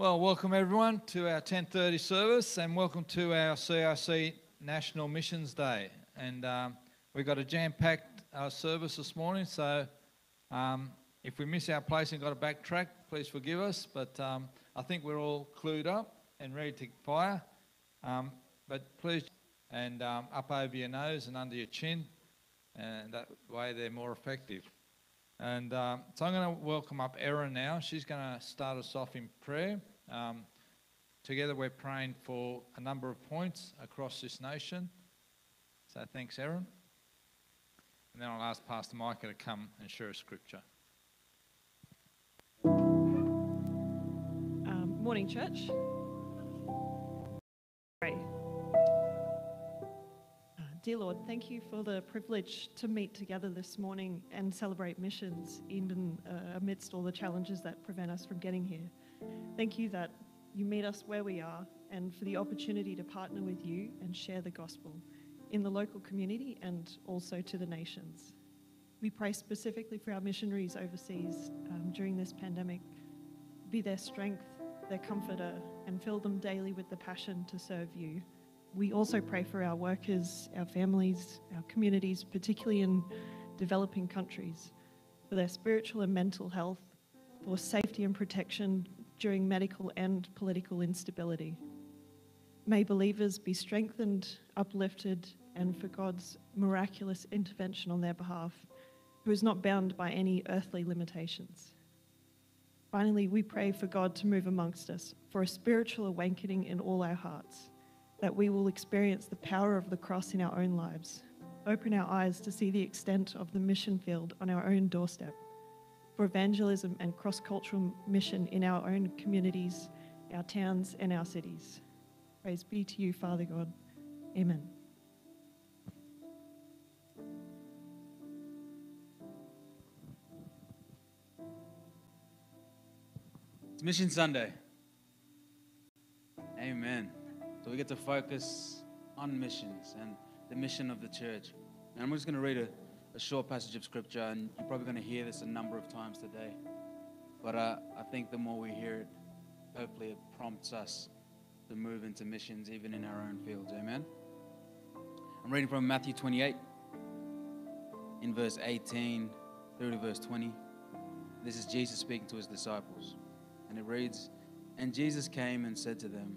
Well, welcome everyone to our 10:30 service, and welcome to our CRC National Missions Day. And um, we've got a jam-packed uh, service this morning, so um, if we miss our place and got to backtrack, please forgive us. But um, I think we're all clued up and ready to fire. Um, but please, and um, up over your nose and under your chin, and that way they're more effective. And um, so I'm going to welcome up Erin now. She's going to start us off in prayer. Um, together, we're praying for a number of points across this nation. So thanks, Erin. And then I'll ask Pastor Micah to come and share a scripture. Um, morning, church. Dear Lord, thank you for the privilege to meet together this morning and celebrate missions, even uh, amidst all the challenges that prevent us from getting here. Thank you that you meet us where we are and for the opportunity to partner with you and share the gospel in the local community and also to the nations. We pray specifically for our missionaries overseas um, during this pandemic. Be their strength, their comforter, and fill them daily with the passion to serve you. We also pray for our workers, our families, our communities, particularly in developing countries, for their spiritual and mental health, for safety and protection during medical and political instability. May believers be strengthened, uplifted, and for God's miraculous intervention on their behalf, who is not bound by any earthly limitations. Finally, we pray for God to move amongst us, for a spiritual awakening in all our hearts, that we will experience the power of the cross in our own lives, open our eyes to see the extent of the mission field on our own doorstep, for evangelism and cross cultural mission in our own communities, our towns, and our cities. Praise be to you, Father God. Amen. It's Mission Sunday. Amen. So we get to focus on missions and the mission of the church. And I'm just going to read a, a short passage of scripture, and you're probably going to hear this a number of times today. But uh, I think the more we hear it, hopefully it prompts us to move into missions even in our own fields. Amen. I'm reading from Matthew 28 in verse 18 through to verse 20. This is Jesus speaking to his disciples. And it reads And Jesus came and said to them,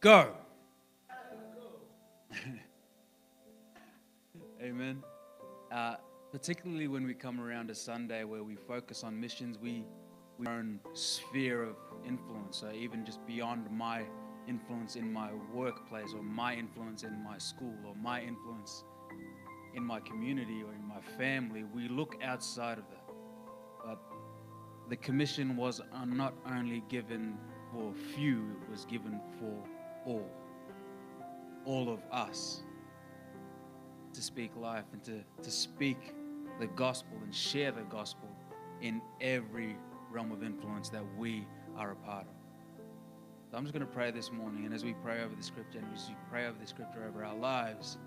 Go. Amen. Uh, particularly when we come around a Sunday where we focus on missions, we we own sphere of influence, so even just beyond my influence in my workplace or my influence in my school or my influence in my community or in my family, we look outside of that. But the commission was not only given for few, it was given for all. All of us to speak life and to, to speak the gospel and share the gospel in every realm of influence that we are a part of. So I'm just going to pray this morning, and as we pray over the scripture and as we pray over the scripture over our lives,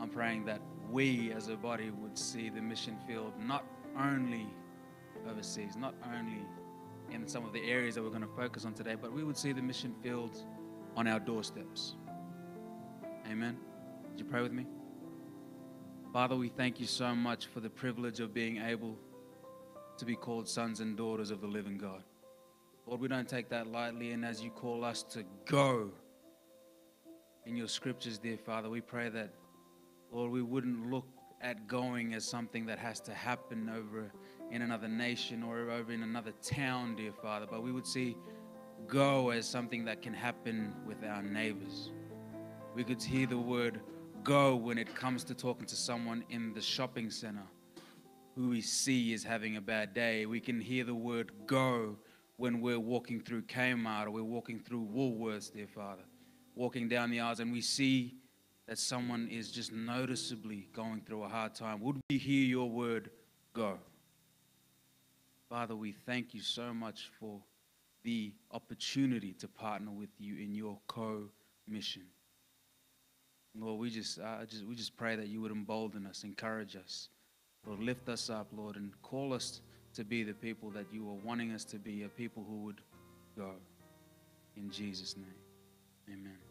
I'm praying that we as a body would see the mission field not only overseas, not only in some of the areas that we're going to focus on today, but we would see the mission fields on our doorsteps. Amen. Would you pray with me? Father, we thank you so much for the privilege of being able to be called sons and daughters of the living God. Lord, we don't take that lightly, and as you call us to go in your scriptures, dear Father, we pray that, Lord, we wouldn't look at going as something that has to happen over in another nation or over in another town, dear Father, but we would see go as something that can happen with our neighbors. We could hear the word go when it comes to talking to someone in the shopping center who we see is having a bad day. We can hear the word go when we're walking through Kmart or we're walking through Woolworths, dear Father, walking down the aisles and we see that someone is just noticeably going through a hard time, would we hear your word go? Father, we thank you so much for the opportunity to partner with you in your co mission. Lord, we just, uh, just, we just pray that you would embolden us, encourage us, Lord, lift us up, Lord, and call us to be the people that you are wanting us to be, a people who would go. In Jesus' name, amen.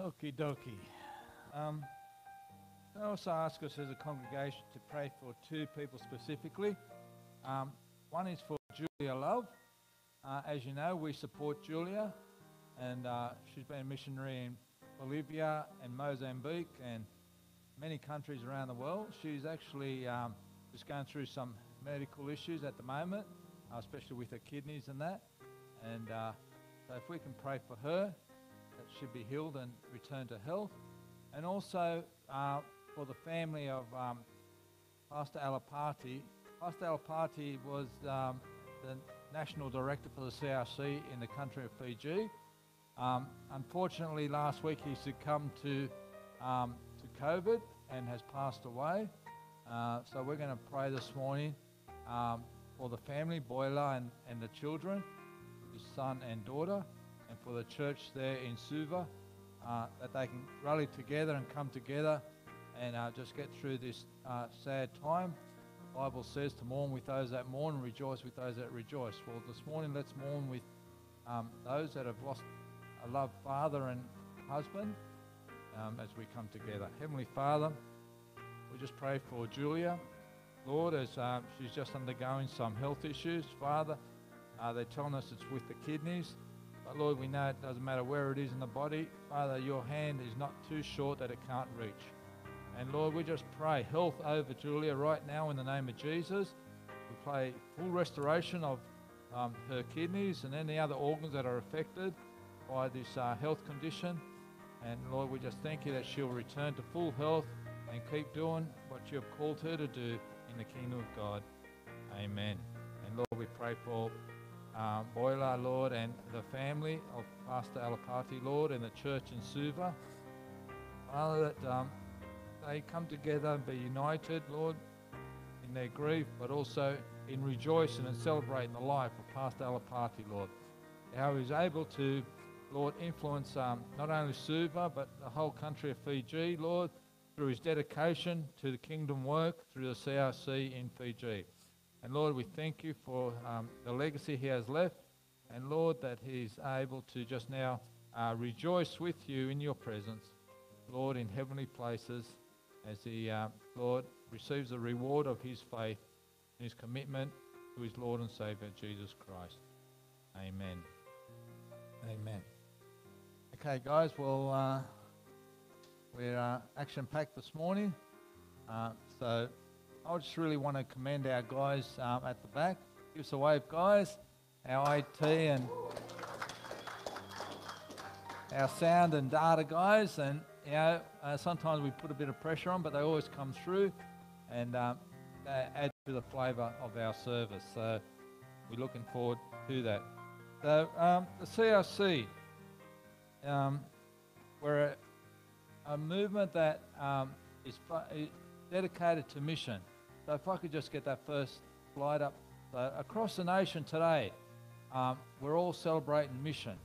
Okie dokie. Um, I also ask us as a congregation to pray for two people specifically. Um, one is for Julia Love. Uh, as you know, we support Julia, and uh, she's been a missionary in Bolivia and Mozambique and many countries around the world. She's actually um, just going through some medical issues at the moment, uh, especially with her kidneys and that. And uh, so, if we can pray for her, she'd be healed and return to health. And also uh, for the family of um, Pastor Alapati. Pastor Alapati was um, the national director for the CRC in the country of Fiji. Um, unfortunately, last week he succumbed to, um, to COVID and has passed away. Uh, so we're going to pray this morning um, for the family, Boiler and, and the children, his son and daughter for the church there in Suva, uh, that they can rally together and come together and uh, just get through this uh, sad time. The Bible says to mourn with those that mourn and rejoice with those that rejoice. Well, this morning let's mourn with um, those that have lost a loved father and husband um, as we come together. Heavenly Father, we just pray for Julia. Lord, as uh, she's just undergoing some health issues, Father, uh, they're telling us it's with the kidneys. But Lord, we know it doesn't matter where it is in the body. Father, your hand is not too short that it can't reach. And Lord, we just pray health over Julia right now in the name of Jesus. We pray full restoration of um, her kidneys and any other organs that are affected by this uh, health condition. And Lord, we just thank you that she'll return to full health and keep doing what you have called her to do in the kingdom of God. Amen. And Lord, we pray for um, Boiler, Lord, and the family of Pastor Alapati, Lord, and the church in Suva. Father, that um, they come together and be united, Lord, in their grief, but also in rejoicing and celebrating the life of Pastor Alapati, Lord. How he's able to, Lord, influence um, not only Suva, but the whole country of Fiji, Lord, through his dedication to the kingdom work through the CRC in Fiji. And Lord, we thank you for um, the legacy he has left. And Lord, that he's able to just now uh, rejoice with you in your presence, Lord, in heavenly places, as he, uh, Lord, receives the reward of his faith and his commitment to his Lord and Savior, Jesus Christ. Amen. Amen. Okay, guys, well, uh, we're uh, action packed this morning. Uh, so I just really want to commend our guys um, at the back. Give us a wave, guys. Our IT and our sound and data guys. And, you know, uh, sometimes we put a bit of pressure on, but they always come through and um, they add to the flavour of our service. So we're looking forward to that. So um, the CRC, um, we're a, a movement that um, is dedicated to mission. So if I could just get that first slide up. So across the nation today, um, we're all celebrating mission,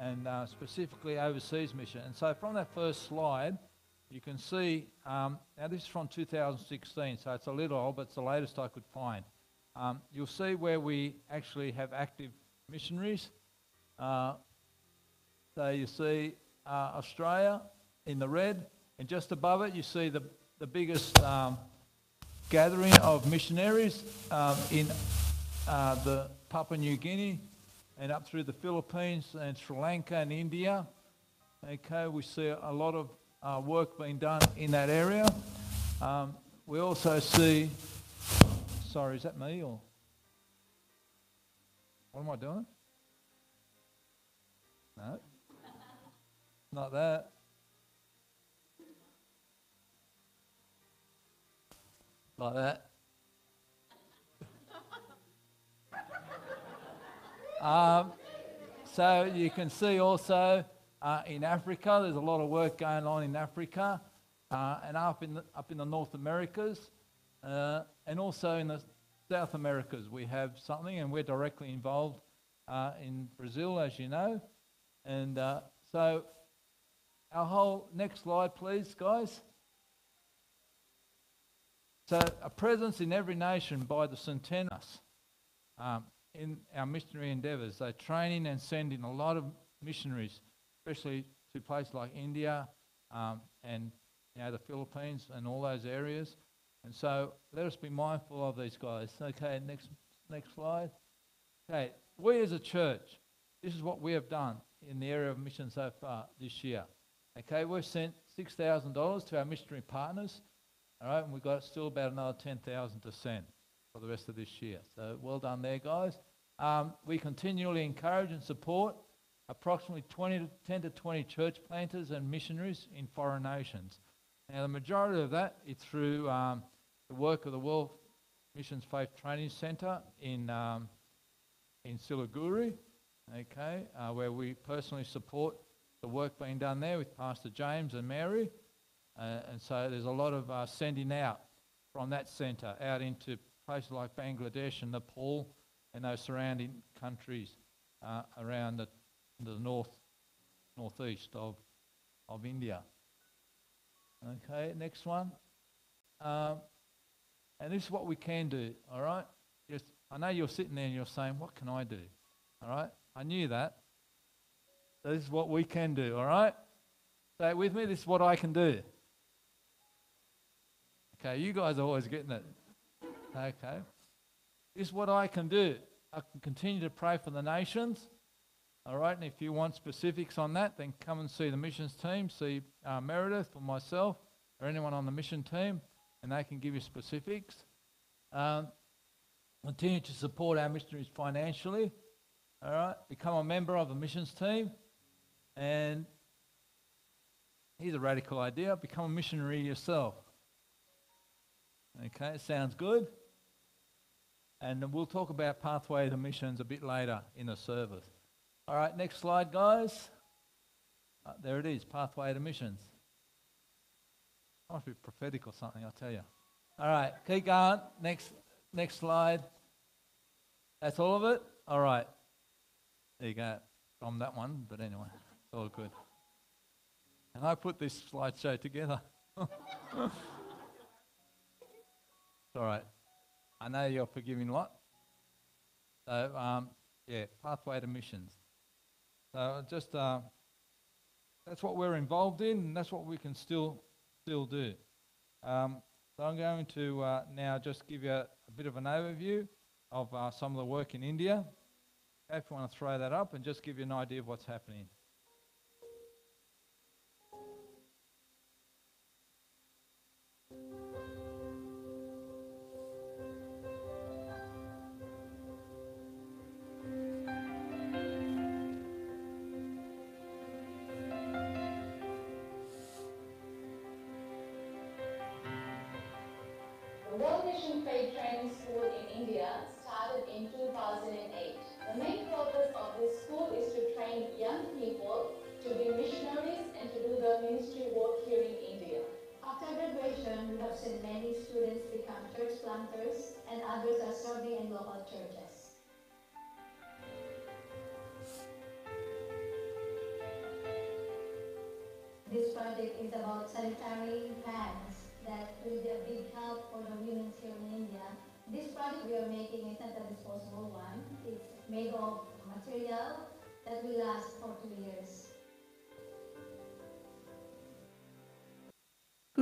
and uh, specifically overseas mission. And so from that first slide, you can see, um, now this is from 2016, so it's a little old, but it's the latest I could find. Um, you'll see where we actually have active missionaries. Uh, so you see uh, Australia in the red, and just above it you see the, the biggest um, gathering of missionaries um, in uh, the Papua New Guinea and up through the Philippines and Sri Lanka and India. Okay, we see a lot of uh, work being done in that area. Um, we also see, sorry, is that me or? What am I doing? No. Not that. Like that. um, so you can see also uh, in Africa, there's a lot of work going on in Africa uh, and up in, the, up in the North Americas uh, and also in the South Americas. We have something and we're directly involved uh, in Brazil, as you know. And uh, so our whole, next slide please, guys. So a presence in every nation by the centenars um, in our missionary endeavours. They're training and sending a lot of missionaries, especially to places like India um, and you know, the Philippines and all those areas. And so let us be mindful of these guys. Okay, next, next slide. Okay, we as a church, this is what we have done in the area of mission so far this year. Okay, we've sent $6,000 to our missionary partners. All right, and we've got still about another 10,000 to send for the rest of this year. So well done there, guys. Um, we continually encourage and support approximately 20 to 10 to 20 church planters and missionaries in foreign nations. Now, the majority of that is through um, the work of the World Missions Faith Training Centre in, um, in Siliguri, okay, uh, where we personally support the work being done there with Pastor James and Mary. Uh, and so there's a lot of uh, sending out from that centre out into places like Bangladesh and Nepal and those surrounding countries uh, around the, the north, northeast of, of India. Okay, next one. Um, and this is what we can do, all right? Just, I know you're sitting there and you're saying, what can I do? All right? I knew that. This is what we can do, all right? It with me, this is what I can do. Okay, you guys are always getting it. Okay. This is what I can do. I can continue to pray for the nations. All right, and if you want specifics on that, then come and see the missions team, see uh, Meredith or myself or anyone on the mission team, and they can give you specifics. Um, continue to support our missionaries financially. All right, become a member of the missions team, and here's a radical idea: become a missionary yourself. Okay, sounds good. And we'll talk about pathway to missions a bit later in the service. All right, next slide, guys. Uh, there it is, pathway to missions. I Must be prophetic or something, I'll tell you. All right, keep going. Next, next slide. That's all of it. All right. There you go. From that one, but anyway, it's all good. And I put this slideshow together. all right. I know you're forgiving lot. So, um, yeah, pathway to missions. So just uh, that's what we're involved in, and that's what we can still still do. Um, so I'm going to uh, now just give you a, a, bit of an overview of uh, some of the work in India. If you want to throw that up and just give you an idea of what's happening.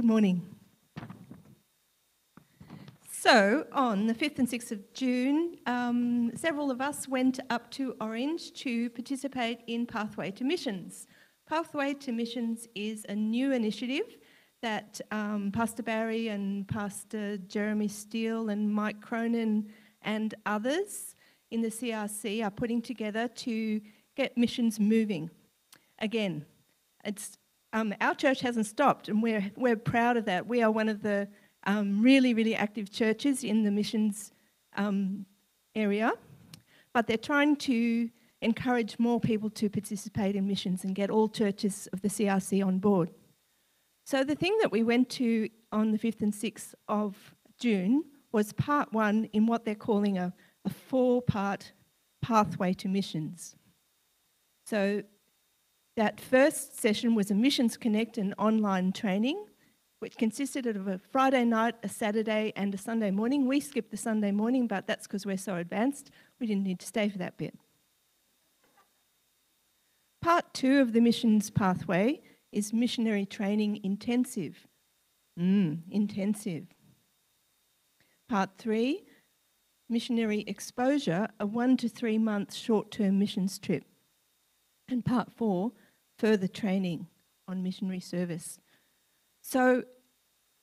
Morning. So, on the 5th and 6th of June, um, several of us went up to Orange to participate in Pathway to Missions. Pathway to Missions is a new initiative that um, Pastor Barry and Pastor Jeremy Steele and Mike Cronin and others in the CRC are putting together to get missions moving. Again, it's um, our church hasn't stopped, and we're we're proud of that. We are one of the um, really really active churches in the missions um, area, but they're trying to encourage more people to participate in missions and get all churches of the CRC on board. So the thing that we went to on the 5th and 6th of June was part one in what they're calling a, a four part pathway to missions. So that first session was a Missions Connect and online training, which consisted of a Friday night, a Saturday, and a Sunday morning. We skipped the Sunday morning, but that's because we're so advanced. We didn't need to stay for that bit. Part two of the missions pathway is missionary training intensive. Mm, intensive. Part three, missionary exposure, a one to three month short term missions trip. And part four, further training on missionary service. So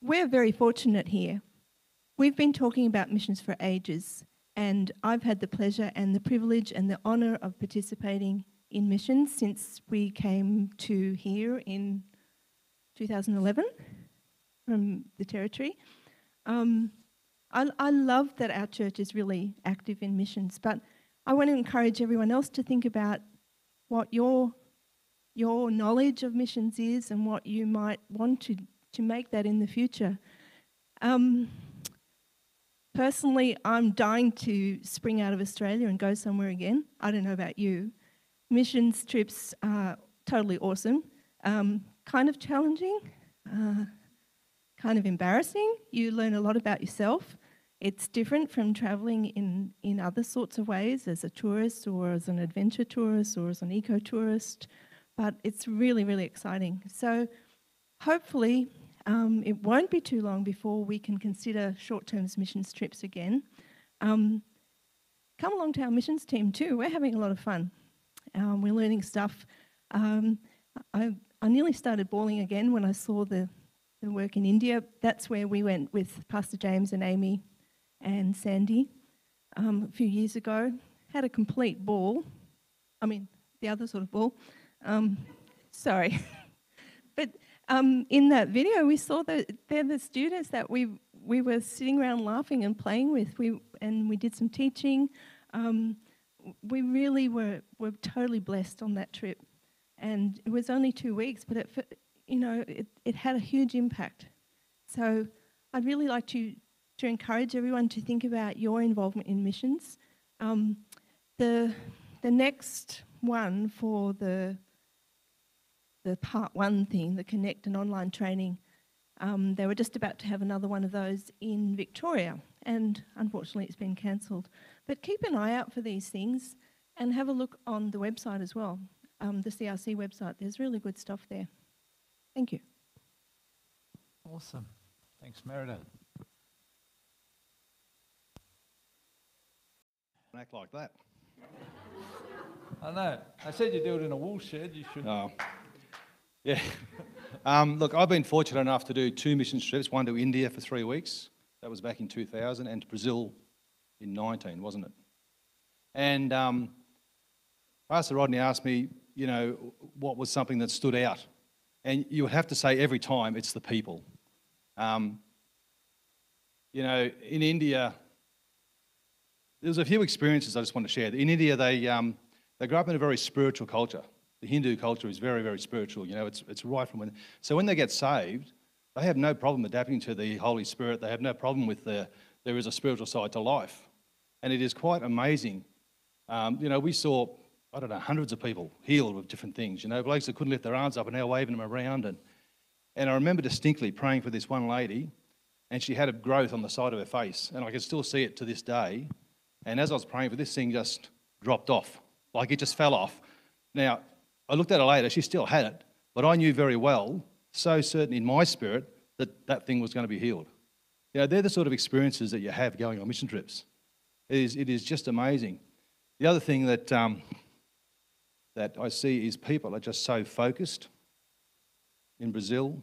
we're very fortunate here. We've been talking about missions for ages, and I've had the pleasure and the privilege and the honour of participating in missions since we came to here in 2011 from the Territory. Um, I, I love that our church is really active in missions, but I want to encourage everyone else to think about what your your knowledge of missions is and what you might want to, to make that in the future. Um, personally, I'm dying to spring out of Australia and go somewhere again. I don't know about you. Missions trips are totally awesome, um, kind of challenging, uh, kind of embarrassing. You learn a lot about yourself. It's different from travelling in, in other sorts of ways as a tourist or as an adventure tourist or as an eco tourist, but it's really, really exciting. So hopefully, um, it won't be too long before we can consider short term missions trips again. Um, come along to our missions team too, we're having a lot of fun. Um, we're learning stuff. Um, I, I nearly started bawling again when I saw the, the work in India. That's where we went with Pastor James and Amy and Sandy um, a few years ago. Had a complete ball. I mean, the other sort of ball. Um, sorry. but um, in that video, we saw that they're the students that we we were sitting around laughing and playing with. We and we did some teaching. Um, we really were were totally blessed on that trip, and it was only two weeks, but it you know it, it had a huge impact. So I'd really like to to encourage everyone to think about your involvement in missions. Um, the, the next one for the, the part one thing, the Connect and online training, um, they were just about to have another one of those in Victoria, and unfortunately it's been cancelled. But keep an eye out for these things and have a look on the website as well, um, the CRC website. There's really good stuff there. Thank you. Awesome. Thanks, Meredith. act like that. I know. I said you do it in a wool shed. You should. Oh, yeah. um, look, I've been fortunate enough to do two mission trips. One to India for three weeks. That was back in 2000, and to Brazil in 19, wasn't it? And um, Pastor Rodney asked me, you know, what was something that stood out, and you would have to say every time it's the people. Um, you know, in India, there's a few experiences I just want to share. In India, they, um, they grew up in a very spiritual culture. The Hindu culture is very, very spiritual. You know, it's, it's right from when. So when they get saved, they have no problem adapting to the Holy Spirit. They have no problem with the, there is a spiritual side to life. And it is quite amazing. Um, you know, we saw, I don't know, hundreds of people healed with different things. You know, blokes that couldn't lift their arms up and now waving them around. And, and I remember distinctly praying for this one lady, and she had a growth on the side of her face. And I can still see it to this day. And as I was praying for this thing, just dropped off. Like it just fell off. Now, I looked at her later, she still had it, but I knew very well, so certain in my spirit, that that thing was going to be healed. You know, they're the sort of experiences that you have going on mission trips. It is, it is just amazing. The other thing that, um, that I see is people are just so focused in Brazil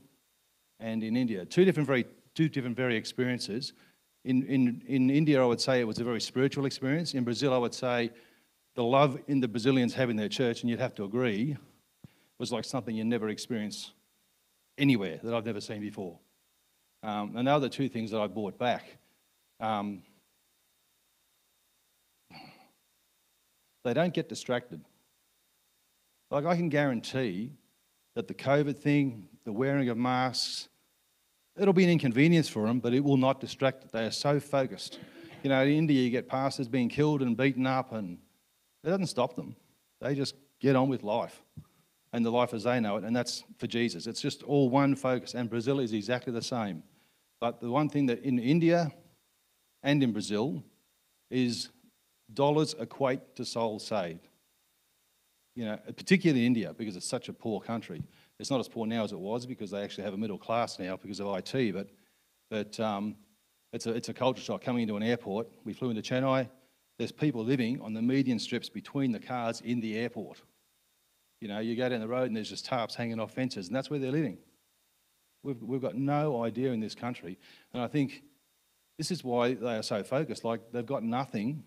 and in India. Two different, very, two different very experiences. In, in, in India, I would say it was a very spiritual experience. In Brazil, I would say the love in the Brazilians have in their church, and you'd have to agree, was like something you never experience anywhere that I've never seen before. Um, and the two things that I brought back. Um, they don't get distracted. Like, I can guarantee that the COVID thing, the wearing of masks, it'll be an inconvenience for them, but it will not distract. them. They are so focused. You know, in India, you get pastors being killed and beaten up, and it doesn't stop them. They just get on with life and the life as they know it, and that's for Jesus. It's just all one focus, and Brazil is exactly the same. But the one thing that in India and in Brazil is dollars equate to souls saved. You know, particularly India, because it's such a poor country. It's not as poor now as it was because they actually have a middle class now because of IT, but, but um, it's, a, it's a culture shock coming into an airport. We flew into Chennai. There's people living on the median strips between the cars in the airport. You know, you go down the road and there's just tarps hanging off fences, and that's where they're living. We've, we've got no idea in this country. And I think this is why they are so focused. Like they've got nothing,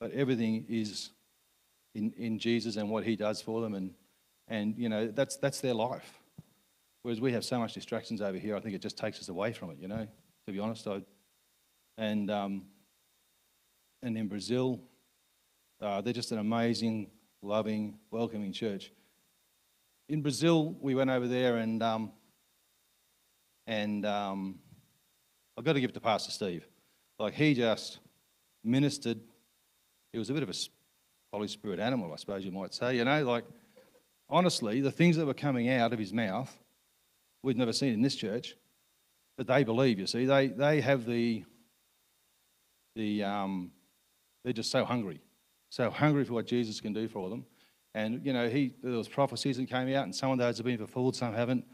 but everything is in, in Jesus and what he does for them. And, and you know, that's, that's their life. Whereas we have so much distractions over here, I think it just takes us away from it, you know, to be honest. I, and, um, and in Brazil, uh, they're just an amazing, loving, welcoming church. In Brazil, we went over there and um, and um, I've got to give it to Pastor Steve. Like, he just ministered. He was a bit of a Holy Spirit animal, I suppose you might say. You know, like, honestly, the things that were coming out of his mouth, we've never seen in this church, but they believe, you see. They, they have the, the um, they're just so hungry, so hungry for what Jesus can do for them. And, you know, he, there was prophecies that came out, and some of those have been fulfilled, some haven't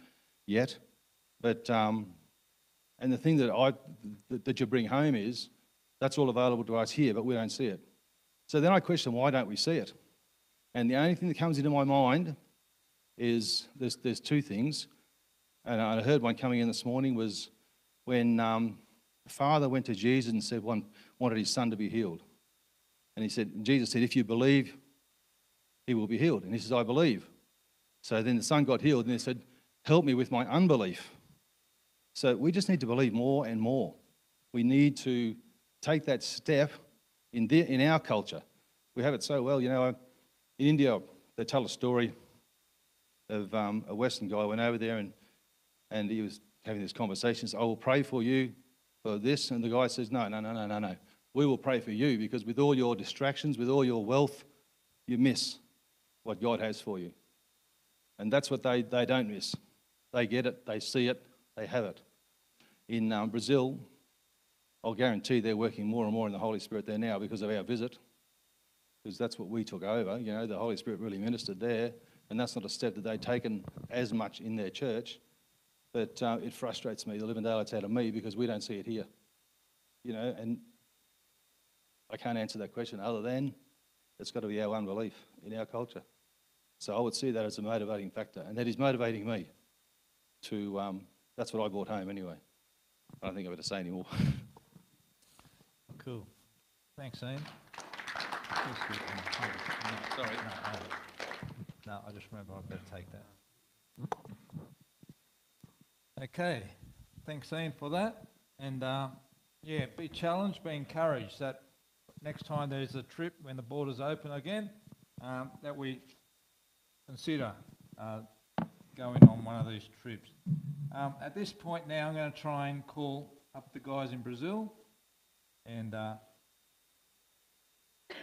yet. But um, and the thing that I that, that you bring home is that's all available to us here, but we don't see it. So then I question why don't we see it? And the only thing that comes into my mind is there's there's two things, and I heard one coming in this morning was when um, the father went to Jesus and said one wanted his son to be healed, and he said Jesus said if you believe, he will be healed, and he says I believe. So then the son got healed, and he said, help me with my unbelief. So we just need to believe more and more. We need to take that step in, the, in our culture. We have it so well. You know, in India, they tell a story of um, a Western guy went over there and, and he was having this conversation. Says, I will pray for you for this. And the guy says, No, no, no, no, no, no. We will pray for you because with all your distractions, with all your wealth, you miss what God has for you. And that's what they, they don't miss. They get it, they see it, they have it. In um, Brazil, I'll guarantee they're working more and more in the Holy Spirit there now because of our visit, because that's what we took over. You know, the Holy Spirit really ministered there, and that's not a step that they've taken as much in their church. But uh, it frustrates me, the living daylights out of me, because we don't see it here. You know, and I can't answer that question other than it's got to be our unbelief in our culture. So I would see that as a motivating factor, and that is motivating me to, um, that's what I brought home anyway. I don't think I better say anymore. Cool. Thanks, Ian. Sorry. No, I just remember I better take that. Okay, thanks Ian for that. And uh, yeah, be challenged, be encouraged that next time there's a trip when the borders open again, um, that we consider uh, going on one of these trips. Um, at this point now, I'm going to try and call up the guys in Brazil and uh,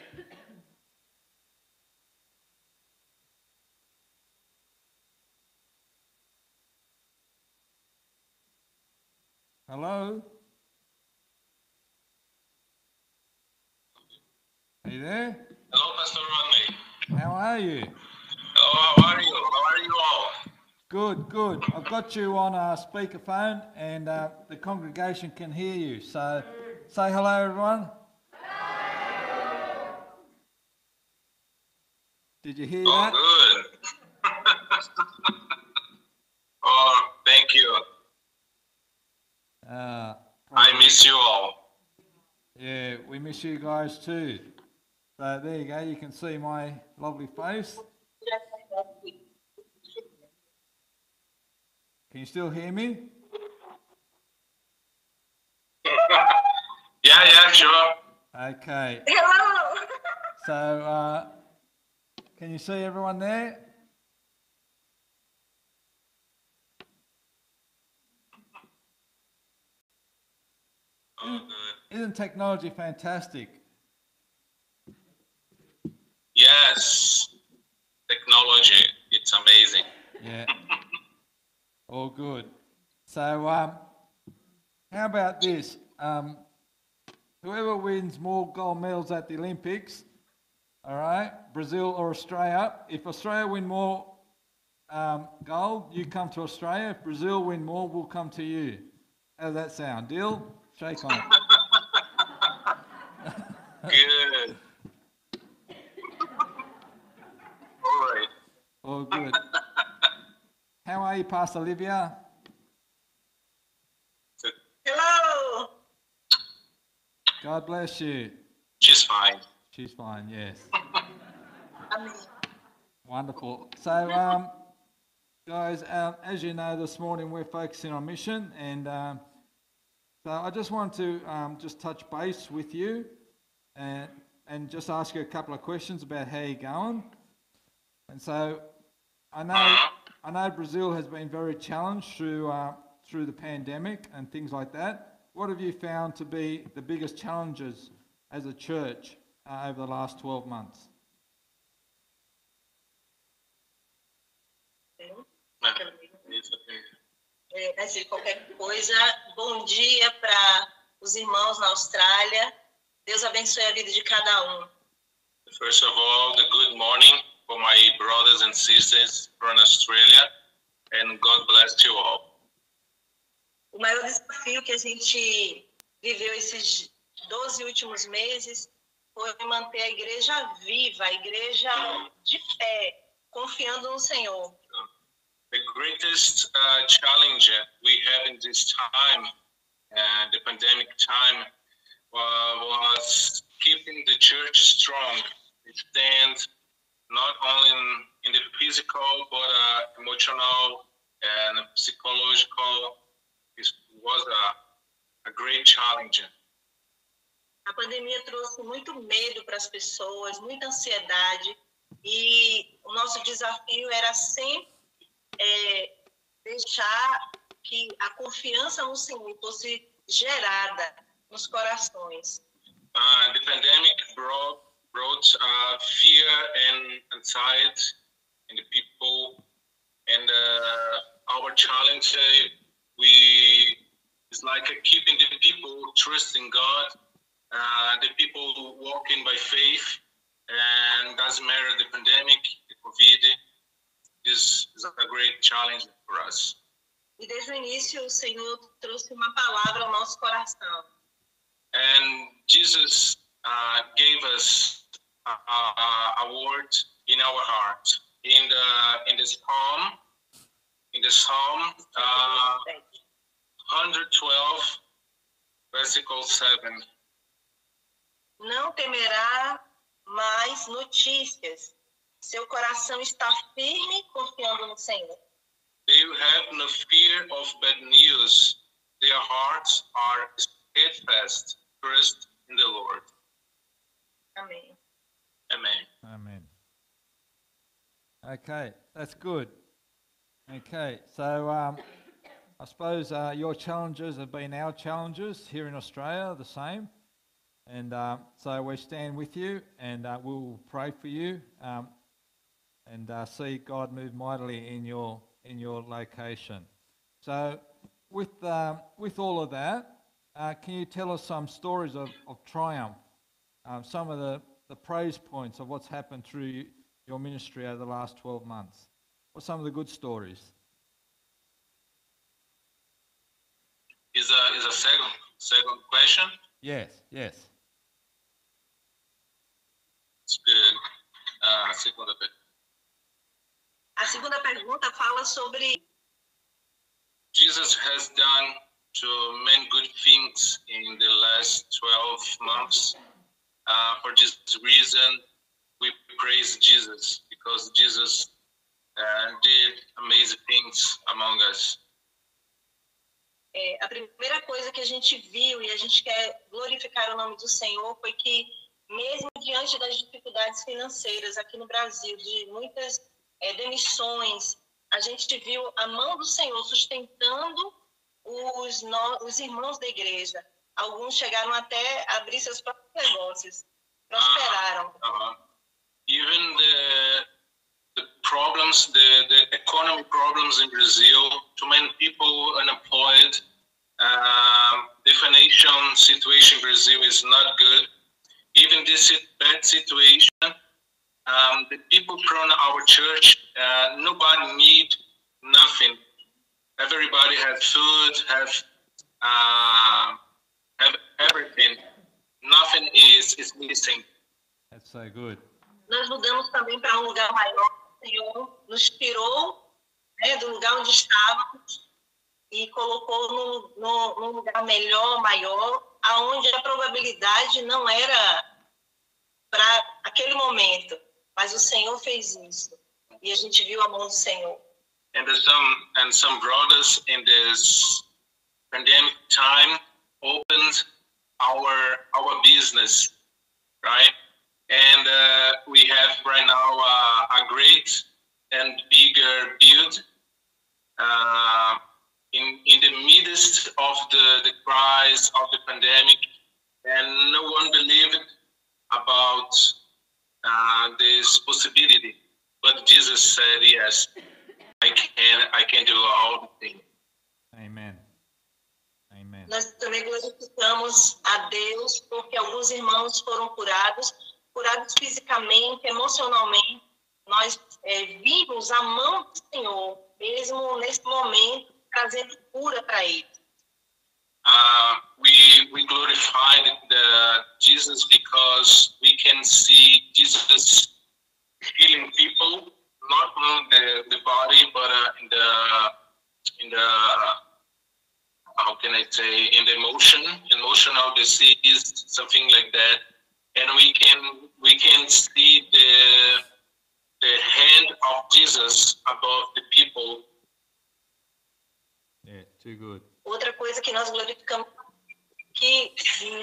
Hello? Are you there? Hello, Pastor Rodney. How are you? Hello, how are you? How are you all? Good, good. I've got you on a speakerphone and uh, the congregation can hear you. So say hello, everyone. Hello. Did you hear that? Oh, good. oh, thank you. Uh, I miss you all. Yeah, we miss you guys too. So there you go. You can see my lovely face. Can you still hear me? Yeah, yeah, sure. Okay. Hello. So uh, can you see everyone there? Oh, good. Isn't technology fantastic? Yes, technology, it's amazing. Yeah. All good. So, um, how about this? Um, whoever wins more gold medals at the Olympics, all right, Brazil or Australia, if Australia win more um, gold, you come to Australia. If Brazil win more, we'll come to you. How does that sound? Deal? Shake on it. Good. All right. All good. How are you, Pastor Olivia? Hello. God bless you. She's fine. She's fine, yes. Wonderful. So, um, guys, um, as you know, this morning we're focusing on mission, and um, so I just want to um, just touch base with you, and and just ask you a couple of questions about how you're going. And so, I know I know Brazil has been very challenged through uh, through the pandemic and things like that. What have you found to be the biggest challenges as a church uh, over the last 12 months? It's antes de qualquer coisa, bom dia para os irmãos na Austrália. Deus abençoe a vida de cada um. First of all, the good morning for my brothers and sisters from Australia, and God bless you all. O maior desafio que a gente viveu esses 12 últimos meses foi manter a igreja viva, a igreja de fé, confiando no Senhor. The greatest uh, challenge we have in this time, uh, the pandemic time, uh, was keeping the church strong. It stands not only in, in the physical, but uh, emotional and psychological. It was a, a great challenge. A pandemia trouxe muito medo para as pessoas, muita ansiedade, e o nosso desafio era sempre é, deixar que a confiança no Senhor fosse gerada nos corações. Uh, the pandemic brought, brought uh, fear and anxiety in the people, and uh, our challenge uh, we is like uh, keeping the people trusting God, uh, the people walking by faith, and doesn't matter the pandemic, the COVID, is, is a great challenge for us. E desde o início o Senhor trouxe uma palavra ao nosso coração. And Jesus uh, gave us a, a, a word in our heart. In the in the Psalm, in the Psalm uh, 112, versicle 7. Não temerá mais notícias. Seu coração está firme, confiando no Senhor. They have no fear of bad news. Their hearts are steadfast, trust in the Lord. Amém. Amen. Amen. Okay, that's good. Okay, so um, I suppose uh, your challenges have been our challenges here in Australia, the same. And uh, so we stand with you and uh, we'll pray for you um, and uh, see God move mightily in your, in your location. So, with, um, with all of that, uh, can you tell us some stories of, of triumph? Um, some of the, the praise points of what's happened through your ministry over the last 12 months? What are some of the good stories? Is a is a second second question. Yes, yes. It's good. Uh, segunda pergunta. A segunda pergunta fala sobre Jesus has done to many good things in the last 12 months. Uh, for this reason, we praise Jesus because Jesus uh, did amazing things among us. É, a primeira coisa que a gente viu e a gente quer glorificar o nome do Senhor foi que, mesmo diante das dificuldades financeiras aqui no Brasil, de muitas é, demissões, a gente viu a mão do Senhor sustentando os, no, os irmãos da igreja. Alguns chegaram até a abrir seus próprios negócios, prosperaram. Uh, even the the problems, the, the economy problems in Brazil, too many people unemployed. Um, the financial situation in Brazil is not good. Even this bad situation, um, the people from our church, uh, nobody need nothing. Everybody have food, have uh, everything. Nothing is is missing. That's so good. Nós mudamos também para um lugar maior. O Senhor nos tirou né, do lugar onde estávamos e colocou num, num, num lugar melhor, maior, aonde a probabilidade não era para aquele momento, mas o Senhor fez isso e a gente viu a mão do Senhor. and some and some brothers in this pandemic time opened our our business right and uh, we have right now uh, a great and bigger build uh, in in the midst of the the crisis of the pandemic and no one believed about uh, this possibility but jesus said yes I can I can do all things. Amen. Nós também glorificamos a Deus porque alguns irmãos foram curados, curados fisicamente, emocionalmente. Nós é, vimos a mão do Senhor, mesmo nesse momento, trazendo cura para eles. Uh, we we glorified the Jesus because we can see Jesus healing people, not only the, the body but uh, in the in the how can I say in the emotion, emotional disease, something like that, and we can we can see the the hand of Jesus above the people Yeah, too good. Outra coisa que nós glorificamos que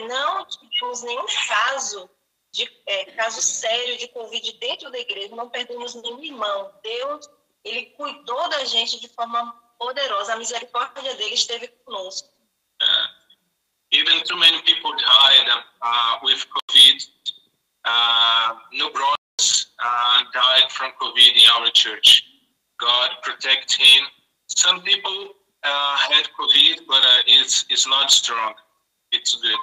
não tivemos nenhum caso de é, caso sério de Covid dentro da igreja, não perdemos nenhum irmão. Deus, ele cuidou da gente de forma poderosa. A misericórdia dele esteve conosco. uh, even too many people died uh, with COVID. Uh, no brothers uh, died from COVID in our church. God protect him. Some people uh, had COVID, but uh, it's it's not strong. It's good.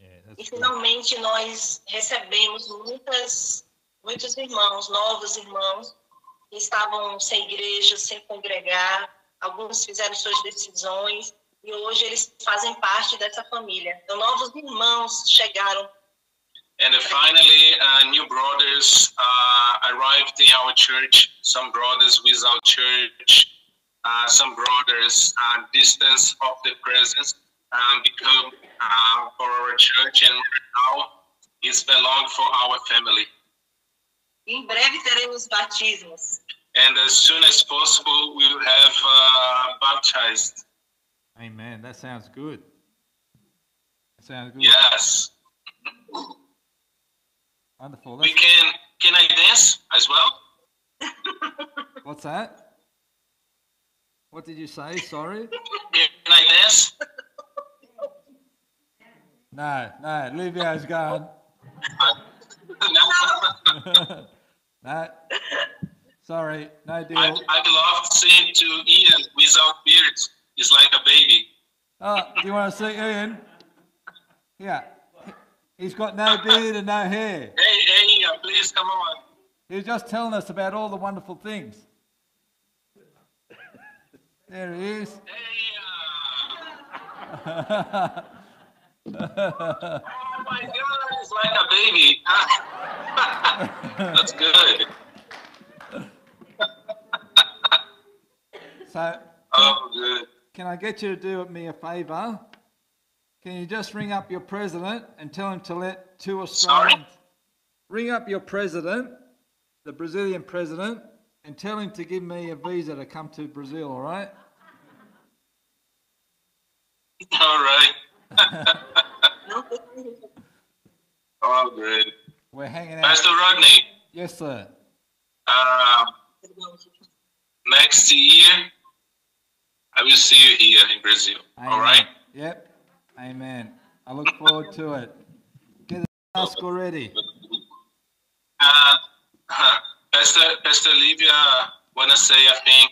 Yeah, E that's good. finalmente nós recebemos muitas, muitos irmãos, novos irmãos, que estavam sem igreja, sem congregar. Alguns fizeram suas decisões e hoje eles fazem parte dessa família. Então, novos irmãos chegaram And finally, uh, new brothers uh, arrived in our church. Some brothers without church, uh, some brothers uh, distance of the presence um, become uh, for our church, and now belong for our family. Em breve teremos batismos. And as soon as possible, we will have uh, baptized. Amen. That sounds good. That sounds good. Yes, Wonderful. we can. Can I dance as well? what's that? What did you say? Sorry? Can I dance? No, no. Livio's going. no. no. Sorry, no deal. I, I love seeing to Ian without beards. It's like a baby. Oh, do you want to see Ian? Yeah. He's got no beard and no hair. Hey, hey, Ian, please come on. He was just telling us about all the wonderful things. There he is. Hey, uh, oh my God, he's like a baby. That's good. so, oh. Can I get you to do me a favor? Can you just ring up your president and tell him to let two Australians Sorry? ring up your president, the Brazilian president, and tell him to give me a visa to come to Brazil, all right? All right. oh, good. We're hanging out. Pastor Rodney. Yes, sir. Uh, next year, I will see you here in Brazil. Amen. All right? Yep. Amen. I look forward to it. Get the mask already. Uh, Pastor, Pastor Livia want to say, a thing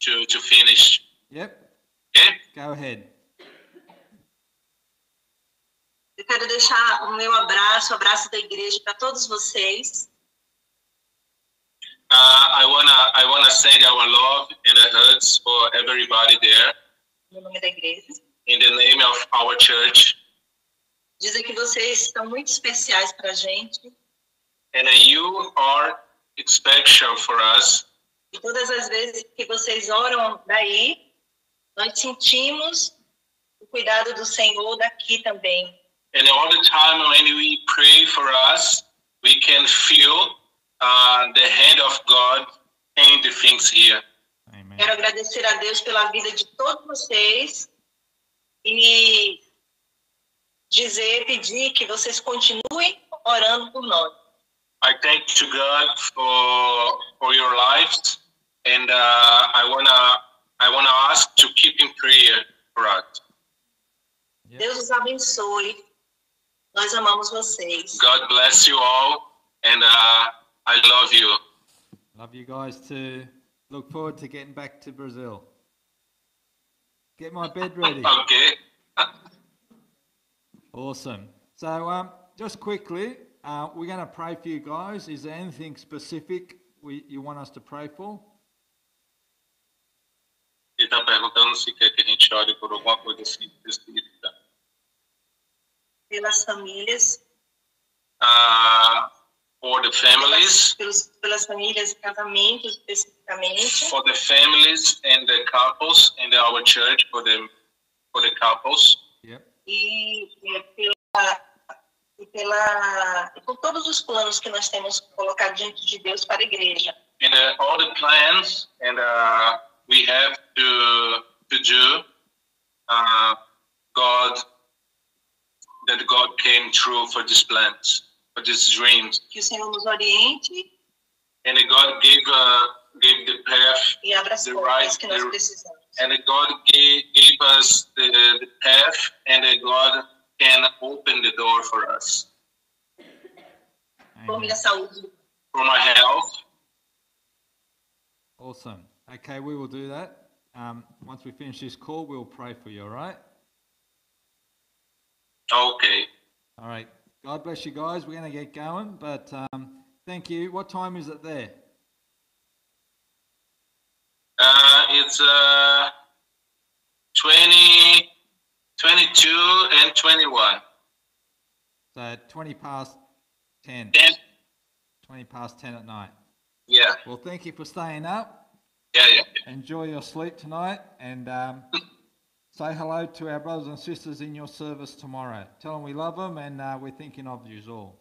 to, to finish. Yep. Okay? Go ahead. Eu quero deixar o meu abraço, o abraço da igreja para todos vocês. Uh, I wanna I wanna send our love and hugs for everybody there. No nome da igreja. In the name of our church. Dizem que vocês são muito especiais para a gente. And you are special for us. E todas as vezes que vocês oram daí, nós sentimos o cuidado do Senhor daqui também. And all the time when we pray for us, we can feel uh, the hand of God in the things here. Amen. Quero agradecer a Deus pela vida de todos vocês e dizer, pedir que vocês continuem orando por nós. I thank to God, for for your lives, and uh, I wanna I wanna ask to keep in prayer for us. Deus os abençoe. Nós amamos vocês. God bless you all and uh, I love you. Love you guys too. Look forward to getting back to Brazil. Get my bed ready. okay. awesome. So um, just quickly, uh, we're going to pray for you guys. Is there anything specific we, you want us to pray for? Ele está perguntando se quer que a gente ore por alguma coisa assim, específica pelas famílias. Uh, ah, for the families. Pelas, pelas famílias, casamentos especificamente. For the families and the couples and our church for the for the couples. Yeah. E, e pela e pela por todos os planos que nós temos colocado diante de Deus para a igreja. And uh, all the plans and uh, we have to to do uh, God that God came through for this plant, for this dream. Que o Senhor nos oriente. And God gave uh, gave the path, e abra as the right, que nós precisamos. And God gave, gave us the, the path, and God can open the door for us. For my health. Awesome. Okay, we will do that. Um, once we finish this call, we'll pray for you, all right? Okay. All right. God bless you guys. We're going to get going, but um, thank you. What time is it there? Uh, it's uh, 20, 22 and 21. So 20 past 10. 10. 20 past 10 at night. Yeah. Well, thank you for staying up. Yeah, yeah. Enjoy your sleep tonight and. Um, Say hello to our brothers and sisters in your service tomorrow. Tell them we love them and uh, we're thinking of you all.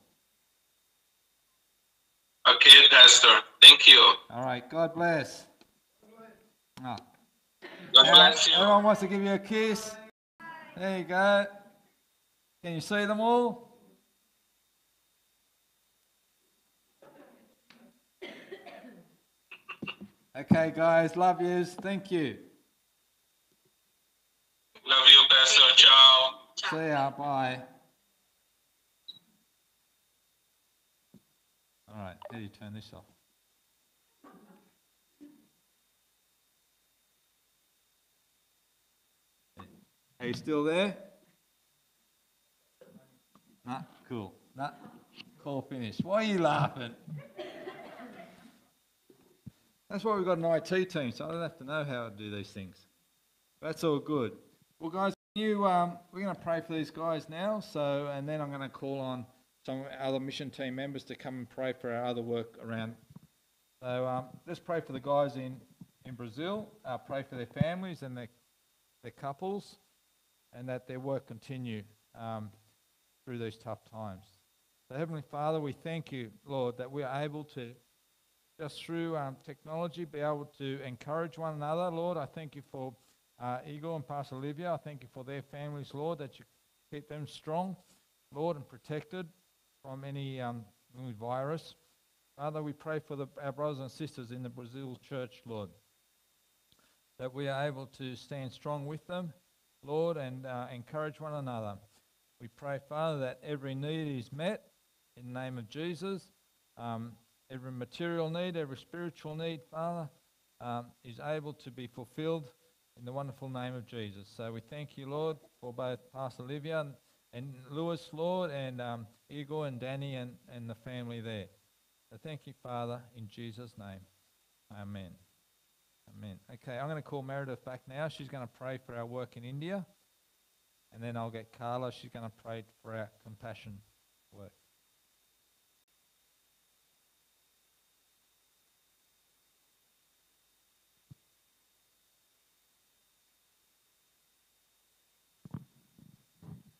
Okay, Pastor. Thank you. All right. God bless. Ah. God bless, you. Everyone wants to give you a kiss. There you go. Can you see them all? Okay, guys. Love yous. Thank you. Love you, Pastor. Ciao. Ciao. See ya. Bye. All right. How do you turn this off? Are you still there? Nah, cool. Nah, call finished. Why are you laughing? That's why we've got an IT team, so I don't have to know how to do these things. That's all good. Well, guys, you, um, we're going to pray for these guys now. So, and then I'm going to call on some other mission team members to come and pray for our other work around. So, um, let's pray for the guys in in Brazil. Uh, pray for their families and their their couples, and that their work continue um, through these tough times. So, Heavenly Father, we thank you, Lord, that we are able to just through um, technology be able to encourage one another. Lord, I thank you for uh, Igor and Pastor Olivia. I thank you for their families, Lord, that you keep them strong, Lord, and protected from any um, virus. Father, we pray for the, our brothers and sisters in the Brazil church, Lord, that we are able to stand strong with them, Lord, and uh, encourage one another. We pray, Father, that every need is met in the name of Jesus. Um, every material need, every spiritual need, Father, um, is able to be fulfilled in the wonderful name of Jesus. So we thank you, Lord, for both Pastor Olivia and, and Lewis, Lord, and um, Igor and Danny and, and the family there. So thank you, Father, in Jesus' name. Amen. Amen. Okay, I'm going to call Meredith back now. She's going to pray for our work in India. And then I'll get Carla. She's going to pray for our compassion work.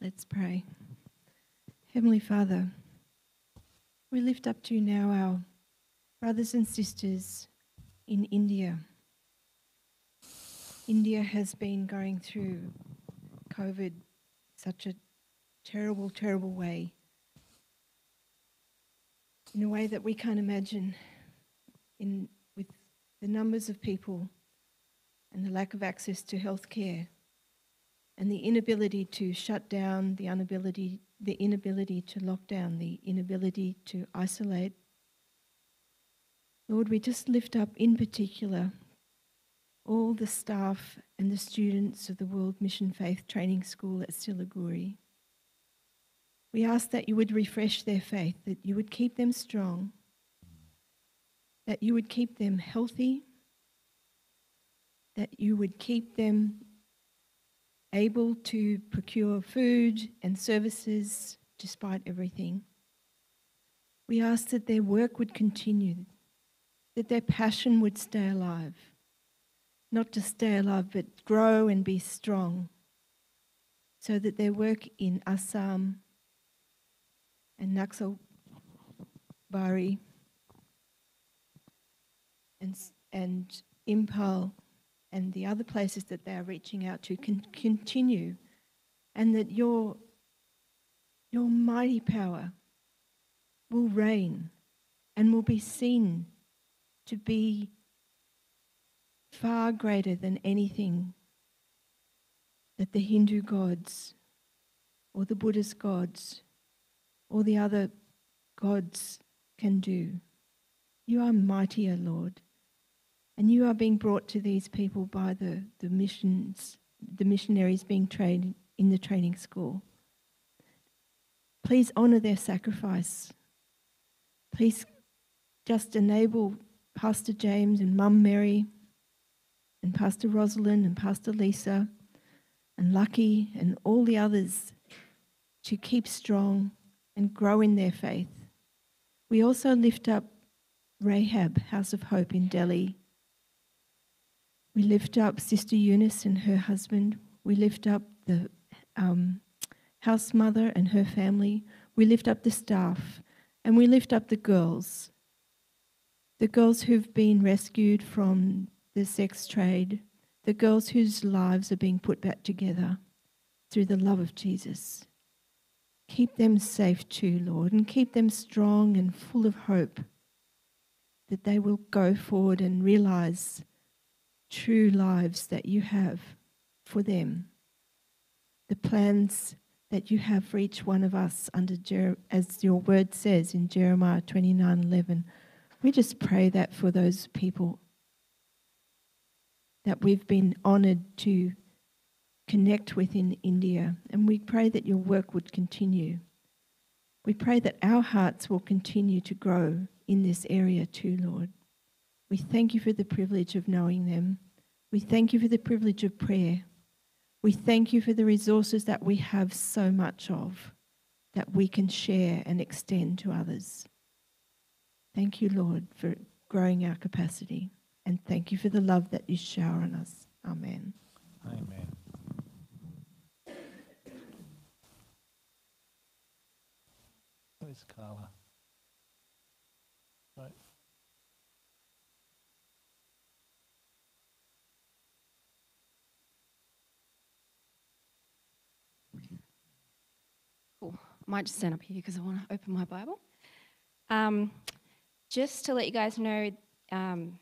Let's pray. Heavenly Father, we lift up to you now our brothers and sisters in India. India has been going through COVID such a terrible, terrible way. In a way that we can't imagine in with the numbers of people and the lack of access to health care and the inability to shut down, the inability, the inability to lock down, the inability to isolate. Lord, we just lift up in particular all the staff and the students of the World Mission Faith Training School at Siliguri. We ask that you would refresh their faith, that you would keep them strong, that you would keep them healthy, that you would keep them able to procure food and services despite everything. We ask that their work would continue, that their passion would stay alive. Not just stay alive, but grow and be strong, so that their work in Assam and Naxal Bari and, and Imphal and the other places that they are reaching out to can continue, and that your, your mighty power will reign and will be seen to be far greater than anything that the Hindu gods or the Buddhist gods or the other gods can do. You are mightier, Lord. And you are being brought to these people by the, the missions, the missionaries being trained in the training school. Please honour their sacrifice. Please just enable Pastor James and Mum Mary and Pastor Rosalind and Pastor Lisa and Lucky and all the others to keep strong and grow in their faith. We also lift up Rahab, House of Hope in Delhi. We lift up Sister Eunice and her husband. We lift up the um, house mother and her family. We lift up the staff. And we lift up the girls. The girls who've been rescued from the sex trade. The girls whose lives are being put back together through the love of Jesus. Keep them safe too, Lord, and keep them strong and full of hope that they will go forward and realize true lives that you have for them. The plans that you have for each one of us under Jer- as your word says in Jeremiah 29:11. We just pray that for those people that we've been honored to connect with in India and we pray that your work would continue. We pray that our hearts will continue to grow in this area too, Lord. We thank you for the privilege of knowing them. We thank you for the privilege of prayer. We thank you for the resources that we have so much of that we can share and extend to others. Thank you, Lord, for growing our capacity. And thank you for the love that you shower on us. Amen. Amen. Where's Carla? Might just stand up here because I want to open my Bible. Um, just to let you guys know, um,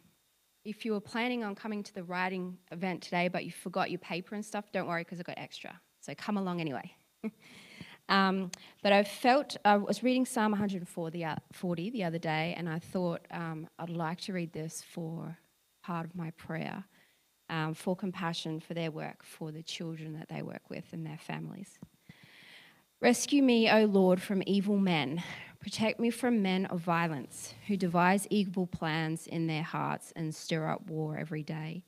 if you were planning on coming to the writing event today, but you forgot your paper and stuff, don't worry because I've got extra. So come along anyway. um, but I felt I was reading Psalm 140 the, o- 40 the other day, and I thought um, I'd like to read this for part of my prayer um, for compassion for their work, for the children that they work with and their families. Rescue me, O Lord, from evil men. Protect me from men of violence who devise evil plans in their hearts and stir up war every day.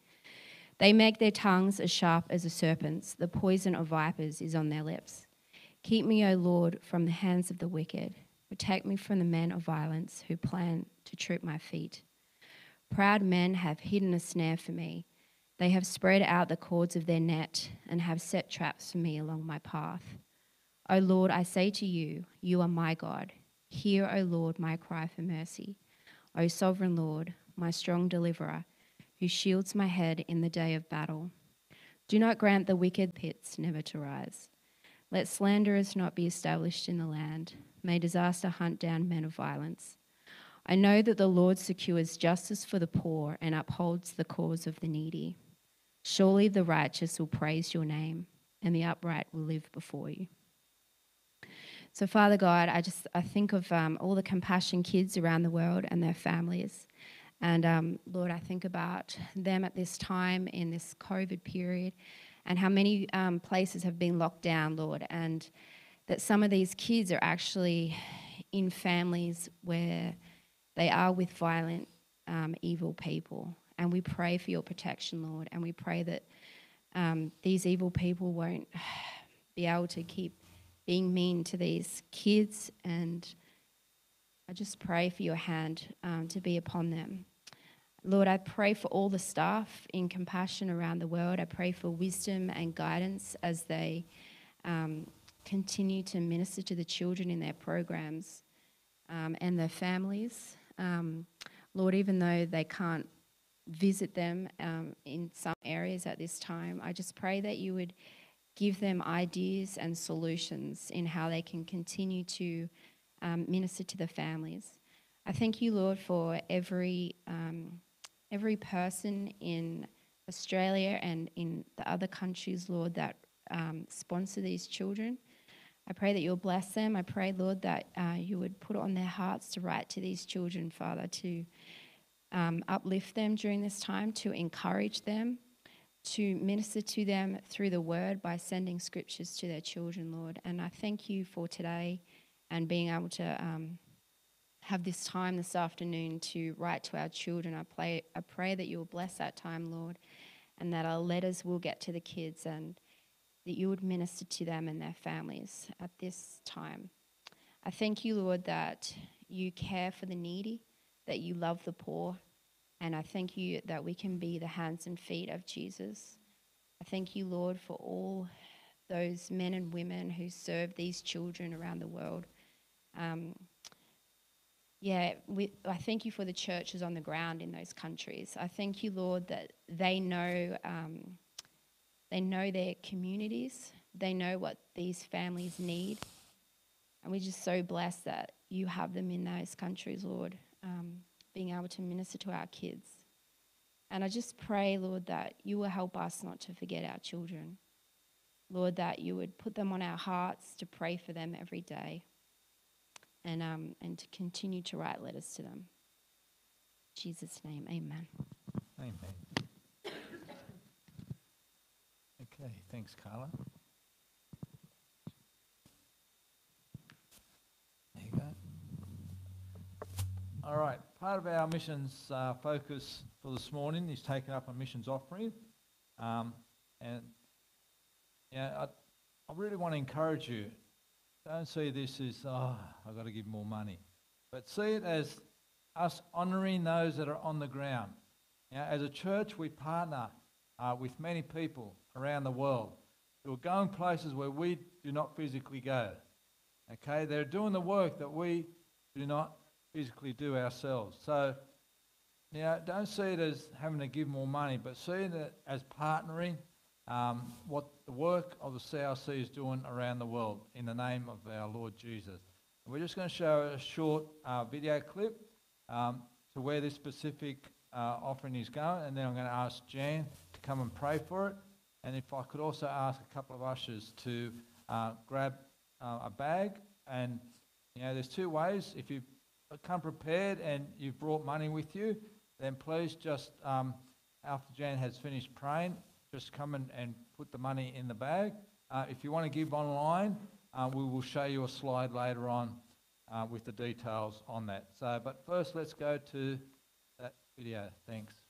They make their tongues as sharp as a serpent's, the poison of vipers is on their lips. Keep me, O Lord, from the hands of the wicked. Protect me from the men of violence who plan to trip my feet. Proud men have hidden a snare for me. They have spread out the cords of their net and have set traps for me along my path. O Lord, I say to you, you are my God. Hear, O Lord, my cry for mercy. O sovereign Lord, my strong deliverer, who shields my head in the day of battle. Do not grant the wicked pits never to rise. Let slanderers not be established in the land. May disaster hunt down men of violence. I know that the Lord secures justice for the poor and upholds the cause of the needy. Surely the righteous will praise your name, and the upright will live before you. So, Father God, I just I think of um, all the compassion kids around the world and their families, and um, Lord, I think about them at this time in this COVID period, and how many um, places have been locked down, Lord, and that some of these kids are actually in families where they are with violent, um, evil people, and we pray for your protection, Lord, and we pray that um, these evil people won't be able to keep being mean to these kids, and I just pray for your hand um, to be upon them. Lord, I pray for all the staff in compassion around the world. I pray for wisdom and guidance as they um, continue to minister to the children in their programs um, and their families. Um, Lord, even though they can't visit them um, in some areas at this time, I just pray that you would give them ideas and solutions in how they can continue to um, minister to the families. I thank you, Lord, for every um, every person in Australia and in the other countries, Lord, that um, sponsor these children. I pray that you'll bless them. I pray, Lord, that uh, you would put on their hearts to write to these children, Father, to um, uplift them during this time, to encourage them, to minister to them through the word by sending scriptures to their children, Lord. And I thank you for today and being able to um, have this time this afternoon to write to our children. I, play, I pray that you will bless that time, Lord, and that our letters will get to the kids and that you would minister to them and their families at this time. I thank you, Lord, that you care for the needy, that you love the poor, and I thank you that we can be the hands and feet of Jesus. I thank you, Lord, for all those men and women who serve these children around the world. Um, yeah, we, I thank you for the churches on the ground in those countries. I thank you, Lord, that they know um, they know their communities. They know what these families need, and we're just so blessed that you have them in those countries, Lord. Um, being able to minister to our kids. And I just pray, Lord, that you will help us not to forget our children. Lord, that you would put them on our hearts to pray for them every day and, um, and to continue to write letters to them. In Jesus' name, amen. Amen. Okay, thanks, Carla. There you go. All right, part of our missions uh, focus for this morning is taking up a missions offering. Um, and yeah, I, I really want to encourage you. Don't see this as, oh, I've got to give more money. But see it as us honouring those that are on the ground. Now, as a church, we partner uh, with many people around the world who are going places where we do not physically go. Okay, they're doing the work that we do not physically do ourselves. So, you know, don't see it as having to give more money, but see it as partnering um, what the work of the CRC is doing around the world in the name of our Lord Jesus. We're just going to show a short uh, video clip um, to where this specific uh, offering is going, and then I'm going to ask Jan to come and pray for it. And if I could also ask a couple of ushers to uh, grab uh, a bag, and you know, there's two ways. If you come prepared and you've brought money with you, then please just um, after Jan has finished praying, just come and, and put the money in the bag. Uh, if you want to give online, uh, we will show you a slide later on uh, with the details on that. So, but first, let's go to that video. Thanks.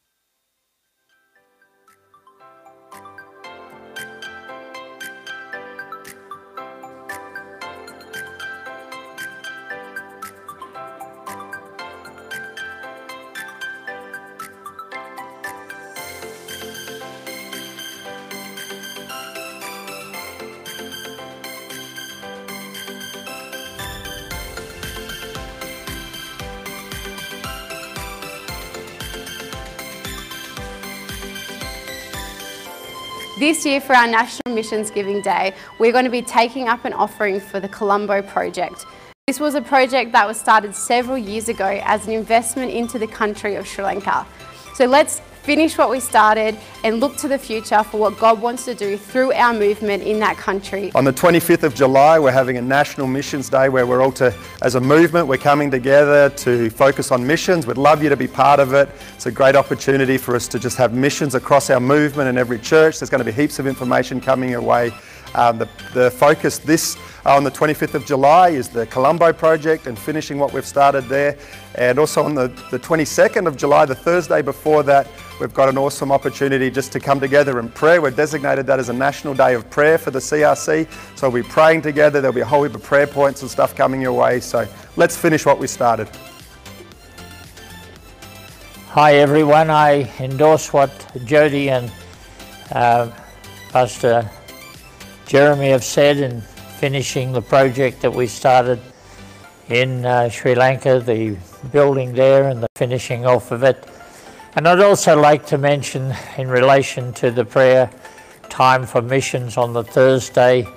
This year, for our National Missions Giving Day, we're going to be taking up an offering for the Colombo Project. This was a project that was started several years ago as an investment into the country of Sri Lanka. So let's finish what we started and look to the future for what God wants to do through our movement in that country. On the 25th of July, we're having a National Missions Day where we're all to, as a movement, we're coming together to focus on missions. We'd love you to be part of it. It's a great opportunity for us to just have missions across our movement and every church. There's going to be heaps of information coming your way. Um, the, the focus this uh, on the 25th of July is the Colombo project and finishing what we've started there. And also on the, the 22nd of July, the Thursday before that, we've got an awesome opportunity just to come together and pray. We've designated that as a national day of prayer for the CRC. So we'll be praying together. There'll be a whole heap of prayer points and stuff coming your way. So let's finish what we started. Hi everyone, I endorse what Jody and uh, Pastor Jeremy have said in finishing the project that we started in uh, Sri Lanka, the building there and the finishing off of it. And I'd also like to mention in relation to the prayer time for missions on the Thursday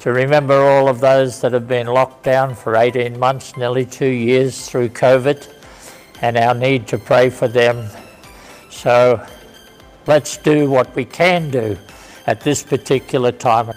to remember all of those that have been locked down for 18 months, nearly two years through COVID, and our need to pray for them. So let's do what we can do at this particular time.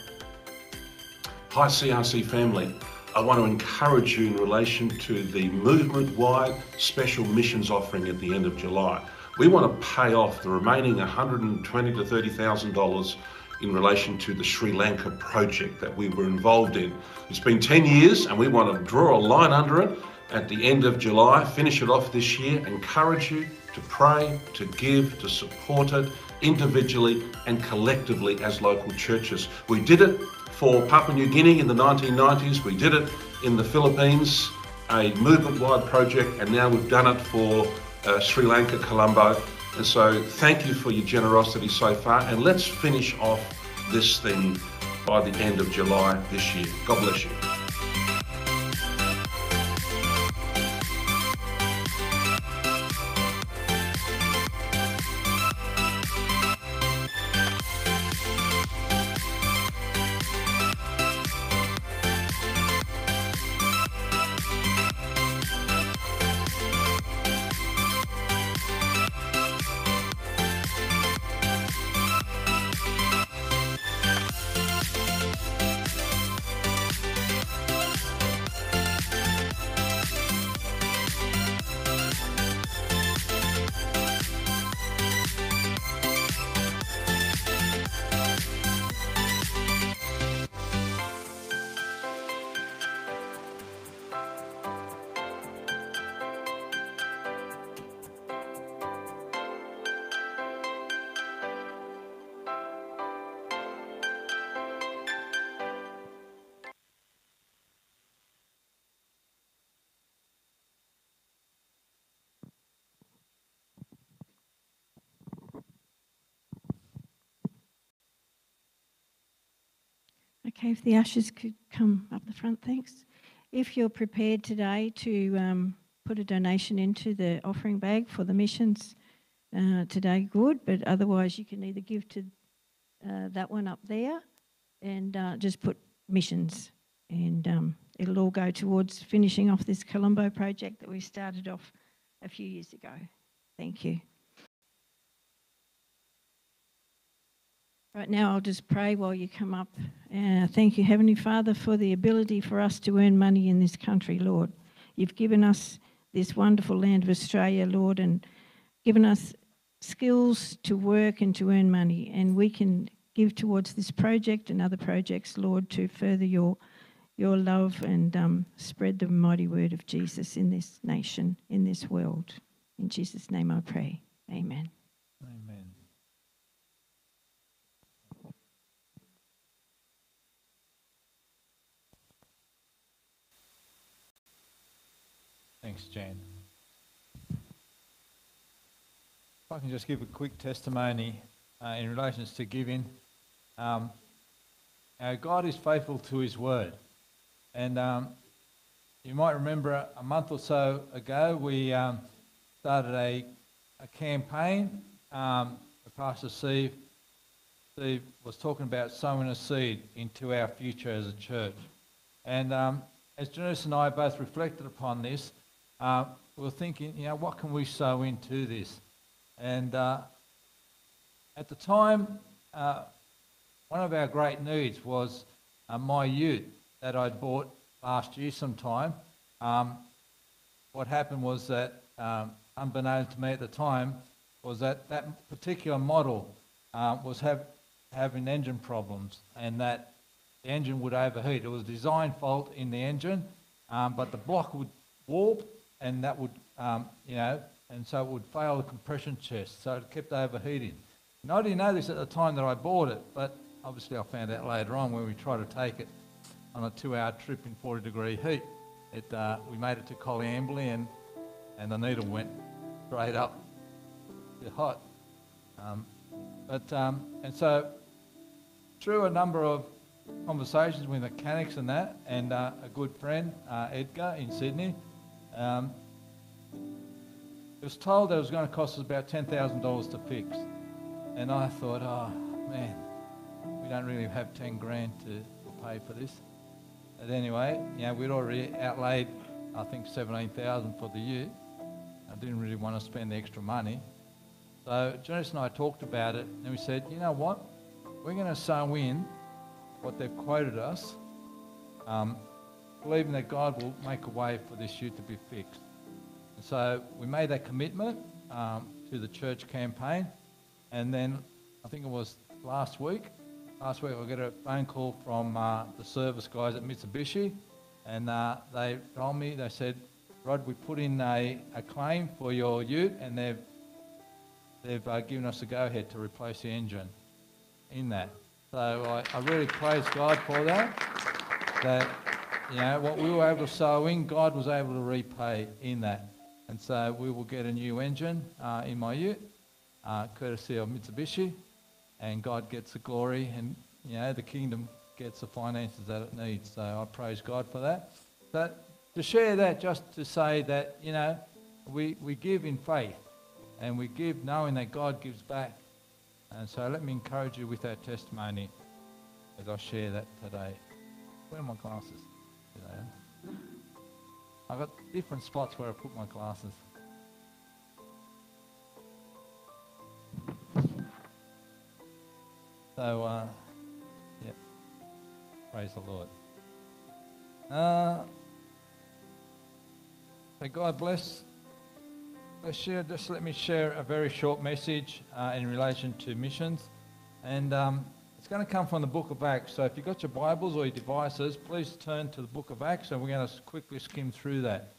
Hi CRC family. I want to encourage you in relation to the movement-wide special missions offering at the end of July. We want to pay off the remaining 120 to 30,000 dollars in relation to the Sri Lanka project that we were involved in. It's been 10 years and we want to draw a line under it at the end of July, finish it off this year, encourage you to pray, to give, to support it individually and collectively as local churches. We did it for Papua New Guinea in the 1990s, we did it in the Philippines, a movement-wide project, and now we've done it for uh, Sri Lanka, Colombo. And so thank you for your generosity so far, and let's finish off this thing by the end of July this year. God bless you. Okay, if the ushers could come up the front, thanks. If you're prepared today to um, put a donation into the offering bag for the missions uh, today, good, but otherwise you can either give to uh, that one up there and uh, just put missions and um, it'll all go towards finishing off this Colombo project that we started off a few years ago. Thank you. Right now, I'll just pray while you come up. Uh, thank you, Heavenly Father, for the ability for us to earn money in this country, Lord. You've given us this wonderful land of Australia, Lord, and given us skills to work and to earn money. And we can give towards this project and other projects, Lord, to further your, your love and um, spread the mighty word of Jesus in this nation, in this world. In Jesus' name I pray. Amen. Amen. Thanks, Jan. If I can just give a quick testimony uh, in relation to giving. Um, uh, God is faithful to his word. And um, you might remember a, a month or so ago, we um, started a, a campaign. Um, Pastor Steve, Steve was talking about sowing a seed into our future as a church. And um, as Janice and I both reflected upon this, uh, we were thinking, you know, what can we sow into this? And uh, at the time, uh, one of our great needs was uh, my ute that I'd bought last year sometime. Um, what happened was that, um, unbeknownst to me at the time, was that that particular model uh, was have, having engine problems and that the engine would overheat. It was a design fault in the engine, um, but the block would warp and that would, um, you know, and so it would fail the compression test, so it kept overheating. And I didn't know this at the time that I bought it, but obviously I found out later on when we tried to take it on a two-hour trip in 40 degree heat. It, uh, we made it to Coleambally and, and the needle went straight up bit hot. Um, but, um, and so through a number of conversations with mechanics and that, and uh, a good friend, uh, Edgar in Sydney, um, it was told that it was going to cost us about $10,000 to fix. And I thought, oh man, we don't really have 10 grand to pay for this. But anyway, you know, we'd already outlaid, I think, 17,000 for the ute. I didn't really want to spend the extra money. So Janice and I talked about it, and we said, you know what? We're going to sew in what they've quoted us, um, believing that God will make a way for this ute to be fixed. And so we made that commitment um, to the church campaign, and then I think it was last week. Last week I got a phone call from uh, the service guys at Mitsubishi, and uh, they told me they said, Rod, we put in a, a claim for your ute, and they've they've uh, given us a go-ahead to replace the engine in that. So I, I really praise God for that. That you know what we were able to sow in, God was able to repay in that. And so we will get a new engine uh, in my ute, uh, courtesy of Mitsubishi, and God gets the glory, and you know the kingdom gets the finances that it needs. So I praise God for that. But to share that, just to say that you know we, we give in faith and we give knowing that God gives back. And so let me encourage you with that testimony as I share that today. Where are my glasses? I've got different spots where I put my glasses. So, uh, yeah, praise the Lord. Uh, so God bless Let's share, just let me share a very short message uh, in relation to missions. And um, going to come from the book of Acts. So if you've got your Bibles or your devices, please turn to the book of Acts and we're going to quickly skim through that.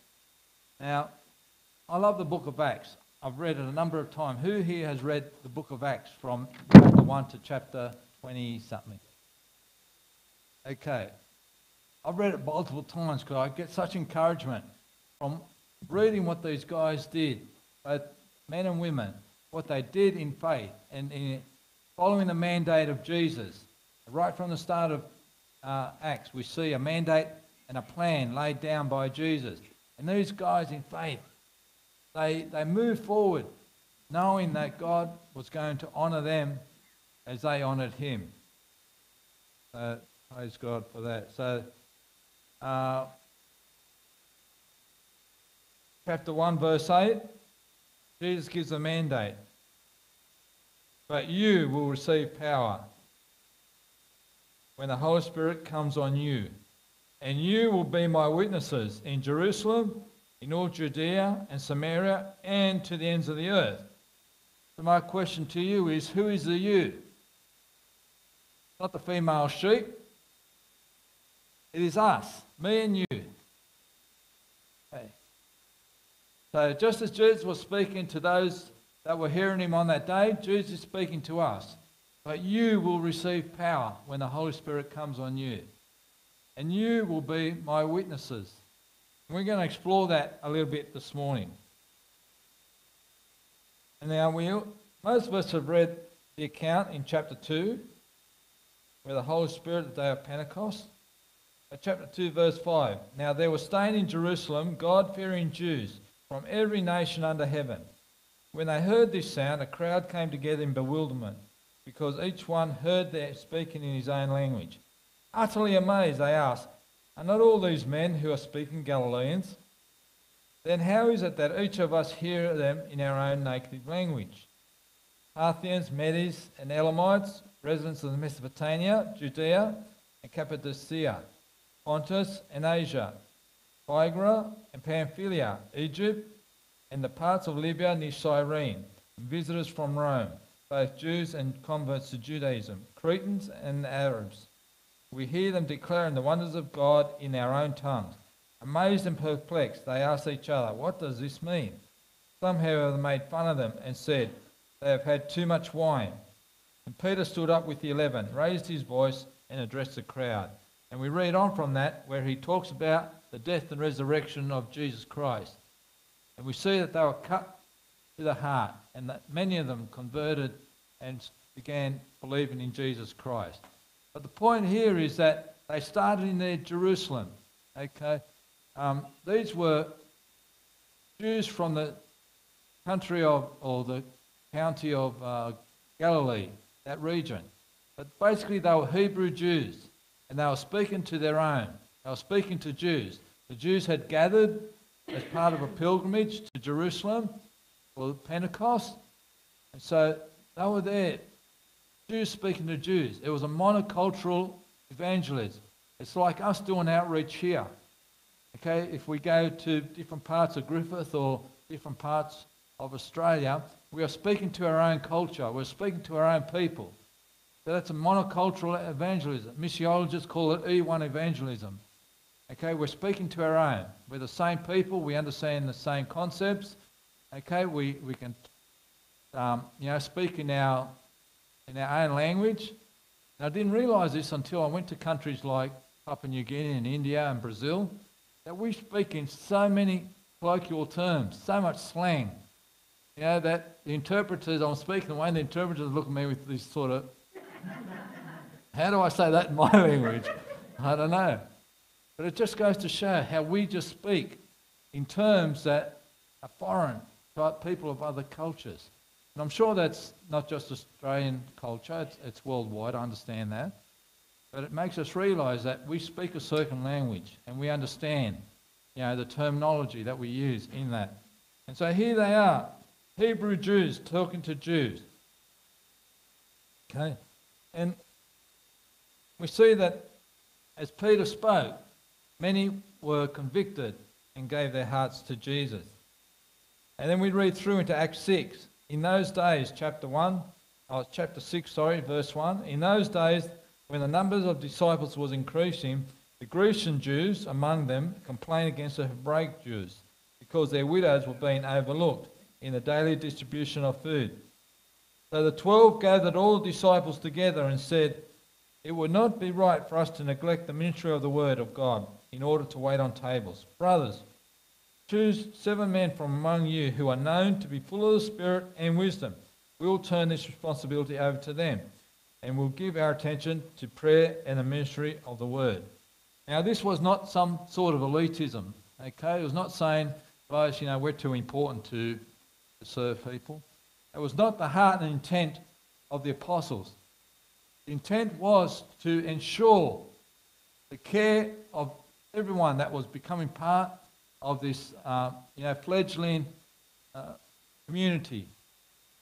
Now, I love the book of Acts. I've read it a number of times. Who here has read the book of Acts from chapter 1 to chapter 20 something? Okay. I've read it multiple times because I get such encouragement from reading what these guys did both men and women, what they did in faith and in following the mandate of Jesus, right from the start of uh, Acts, we see a mandate and a plan laid down by Jesus. And these guys in faith, they, they moved forward knowing that God was going to honour them as they honoured him. So, praise God for that. So, uh, chapter 1, verse 8, Jesus gives a mandate. But you will receive power when the Holy Spirit comes on you. And you will be my witnesses in Jerusalem, in all Judea and Samaria, and to the ends of the earth. So, my question to you is who is the you? Not the female sheep. It is us, me and you. Okay. So, just as Jesus was speaking to those that were hearing him on that day, Jesus is speaking to us. But you will receive power when the Holy Spirit comes on you. And you will be my witnesses. We're going to explore that a little bit this morning. And now, we, most of us have read the account in chapter 2, where the Holy Spirit, the day of Pentecost. But chapter 2, verse 5. Now there were staying in Jerusalem God fearing Jews from every nation under heaven. When they heard this sound, a crowd came together in bewilderment, because each one heard them speaking in his own language. Utterly amazed, they asked, Are not all these men who are speaking Galileans? Then how is it that each of us hear them in our own native language? Parthians, Medes, and Elamites, residents of Mesopotamia, Judea, and Cappadocia, Pontus and Asia, Phrygia and Pamphylia, Egypt, and the parts of Libya near Cyrene, visitors from Rome, both Jews and converts to Judaism, Cretans and Arabs. We hear them declaring the wonders of God in our own tongues. Amazed and perplexed, they ask each other, What does this mean? Some, however, made fun of them and said, They have had too much wine. And Peter stood up with the eleven, raised his voice, and addressed the crowd. And we read on from that where he talks about the death and resurrection of Jesus Christ. And we see that they were cut to the heart and that many of them converted and began believing in Jesus Christ. But the point here is that they started in their Jerusalem. Okay, um, these were Jews from the country of, or the county of uh, Galilee, that region. But basically, they were Hebrew Jews, and they were speaking to their own. They were speaking to Jews. The Jews had gathered as part of a pilgrimage to Jerusalem for Pentecost, and so they were there. Jews speaking to Jews. It was a monocultural evangelism. It's like us doing outreach here. Okay, if we go to different parts of Griffith or different parts of Australia, we are speaking to our own culture. We're speaking to our own people. So that's a monocultural evangelism. Missiologists call it E1 evangelism. Okay, we're speaking to our own. We're the same people. We understand the same concepts. Okay, we, we can, um, you know, speak in our, in our own language. And I didn't realise this until I went to countries like Papua New Guinea and India and Brazil, that we speak in so many colloquial terms, so much slang. You know, that the interpreters, I'm speaking the way the interpreters look at me with this sort of, how do I say that in my language? I don't know. But it just goes to show how we just speak in terms that are foreign to people of other cultures. And I'm sure that's not just Australian culture, it's, it's worldwide, I understand that. But it makes us realise that we speak a certain language and we understand, you know, the terminology that we use in that. And so here they are, Hebrew Jews talking to Jews. Okay? And we see that as Peter spoke, Many were convicted and gave their hearts to Jesus. And then we read through into Acts 6. In those days, chapter 1, oh, chapter 6, sorry, verse 1. In those days, when the numbers of disciples was increasing, the Grecian Jews among them complained against the Hebraic Jews because their widows were being overlooked in the daily distribution of food. So the twelve gathered all the disciples together and said, It would not be right for us to neglect the ministry of the word of God in order to wait on tables. Brothers, choose seven men from among you who are known to be full of the Spirit and wisdom. We will turn this responsibility over to them. and we'll give our attention to prayer and the ministry of the word. Now, this was not some sort of elitism, okay? It was not saying, guys, you know, we're too important to, to serve people. It was not the heart and intent of the apostles. The intent was to ensure the care of everyone that was becoming part of this, uh, you know, fledgling uh, community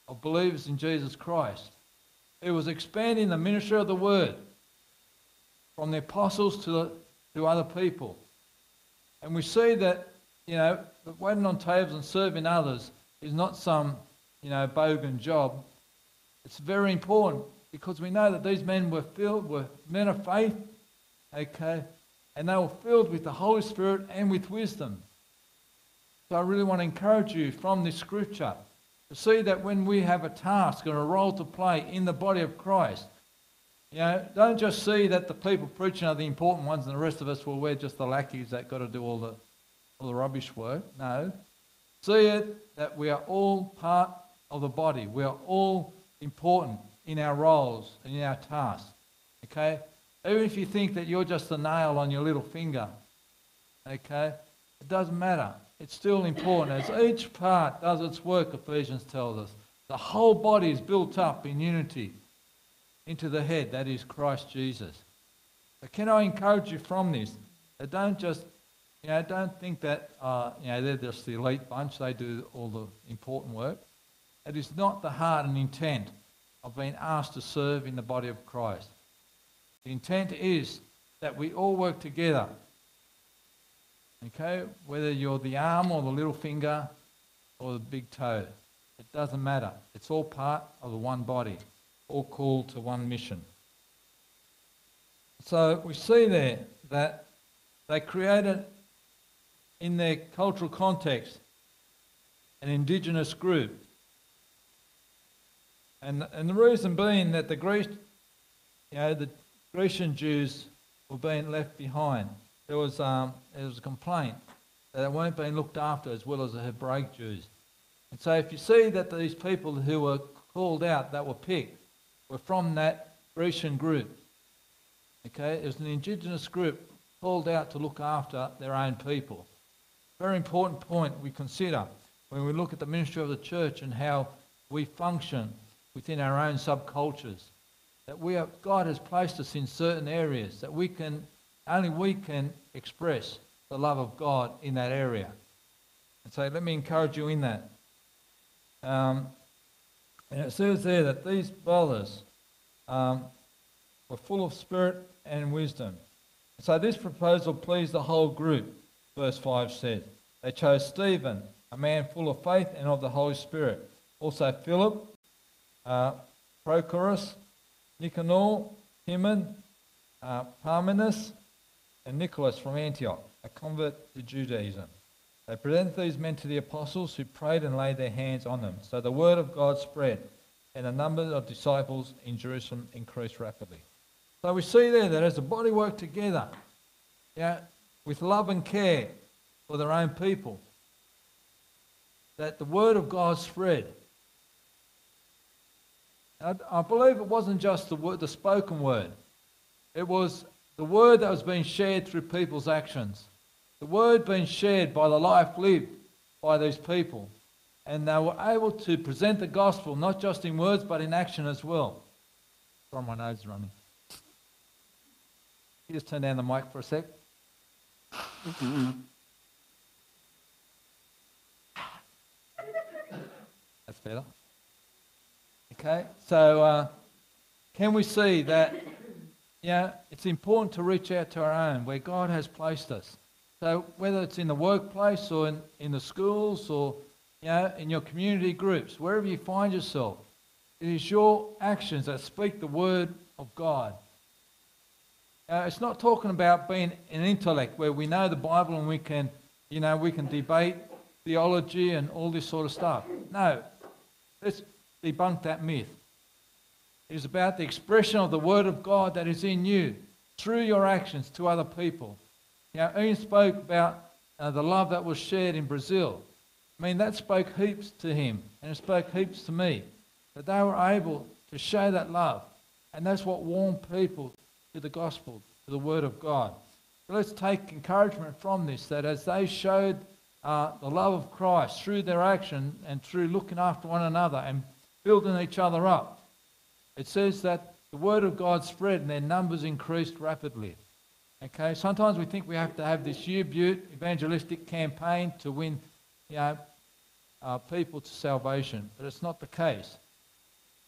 of believers in Jesus Christ. It was expanding the ministry of the word from the apostles to, the, to other people. And we see that, you know, waiting on tables and serving others is not some, you know, bogan job. It's very important because we know that these men were filled, were men of faith, okay, and they were filled with the Holy Spirit and with wisdom. So I really want to encourage you from this scripture to see that when we have a task or a role to play in the body of Christ, you know, don't just see that the people preaching are the important ones and the rest of us, well, we're just the lackeys that got to do all the, all the rubbish work. No. See it that we are all part of the body. We are all important in our roles and in our tasks. Okay? Even if you think that you're just a nail on your little finger, okay, it doesn't matter. It's still important. As each part does its work, Ephesians tells us, the whole body is built up in unity into the head, that is Christ Jesus. But can I encourage you from this that don't just, you know, don't think that, uh, you know, they're just the elite bunch, they do all the important work. It is not the heart and intent of being asked to serve in the body of Christ. The intent is that we all work together. Okay? Whether you're the arm or the little finger or the big toe, it doesn't matter. It's all part of the one body, all called to one mission. So we see there that they created in their cultural context an indigenous group. And, and the reason being that the Greek, you know, the Grecian Jews were being left behind. There was, um, there was a complaint that they weren't being looked after as well as the Hebraic Jews. And so if you see that these people who were called out, that were picked, were from that Grecian group, okay, it was an indigenous group called out to look after their own people. Very important point we consider when we look at the ministry of the church and how we function within our own subcultures that we are, God has placed us in certain areas that we can, only we can express the love of God in that area. And so let me encourage you in that. Um, and it says there that these brothers um, were full of spirit and wisdom. So this proposal pleased the whole group, verse 5 says. They chose Stephen, a man full of faith and of the Holy Spirit. Also Philip, uh, Prochorus, Nicanor, Timon, uh, Parmenas, and Nicholas from Antioch, a convert to Judaism. They presented these men to the apostles who prayed and laid their hands on them. So the word of God spread, and the number of disciples in Jerusalem increased rapidly. So we see there that as the body worked together, yeah, with love and care for their own people, that the word of God spread. I, I believe it wasn't just the, word, the spoken word. It was the word that was being shared through people's actions. The word being shared by the life lived by these people. And they were able to present the gospel not just in words but in action as well. Sorry, my nose is running. You just turn down the mic for a sec. Mm-hmm. That's better. Okay, so uh, can we see that, yeah, it's important to reach out to our own, where God has placed us. So whether it's in the workplace or in, in the schools or, you know, in your community groups, wherever you find yourself, it is your actions that speak the word of God. Uh, it's not talking about being an intellect where we know the Bible and we can, you know, we can debate theology and all this sort of stuff. No, let's debunk that myth. It is about the expression of the Word of God that is in you through your actions to other people. Know, Ian spoke about uh, the love that was shared in Brazil. I mean, that spoke heaps to him and it spoke heaps to me. That they were able to show that love And that's what warned people to the gospel, to the word of God. So let's take encouragement from this that as they showed uh, the love of Christ through their action and through looking after one another and building each other up, it says that the word of God spread and their numbers increased rapidly. Okay, sometimes we think we have to have this year butte evangelistic campaign to win, you know, uh, people to salvation, but it's not the case.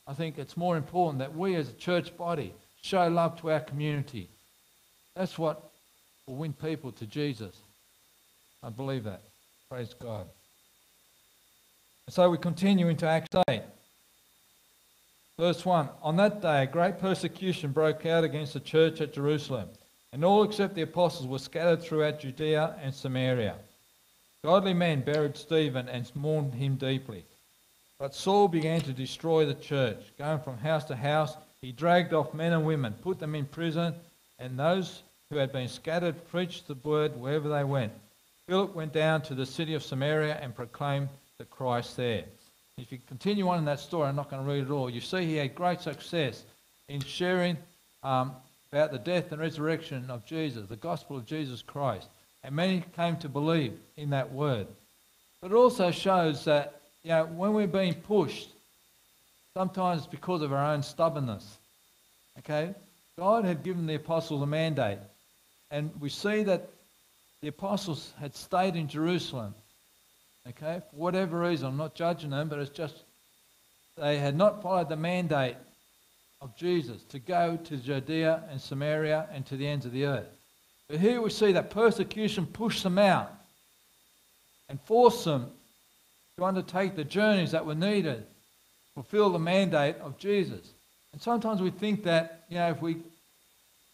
I think it's more important that we as a church body show love to our community. That's what will win people to Jesus. I believe that. Praise God. So we continue into Acts 8. Verse 1 On that day, a great persecution broke out against the church at Jerusalem, and all except the apostles were scattered throughout Judea and Samaria. Godly men buried Stephen and mourned him deeply. But Saul began to destroy the church. Going from house to house, he dragged off men and women, put them in prison, and those who had been scattered preached the word wherever they went. Philip went down to the city of Samaria and proclaimed the Christ there. If you continue on in that story, I'm not going to read it all. You see, he had great success in sharing um, about the death and resurrection of Jesus, the gospel of Jesus Christ. And many came to believe in that word. But it also shows that you know, when we're being pushed, sometimes because of our own stubbornness, okay, God had given the apostles a mandate. And we see that the apostles had stayed in Jerusalem, okay, for whatever reason. I'm not judging them, but it's just they had not followed the mandate of Jesus to go to Judea and Samaria and to the ends of the earth. But here we see that persecution pushed them out and forced them to undertake the journeys that were needed to fulfill the mandate of Jesus. And sometimes we think that, you know, if we,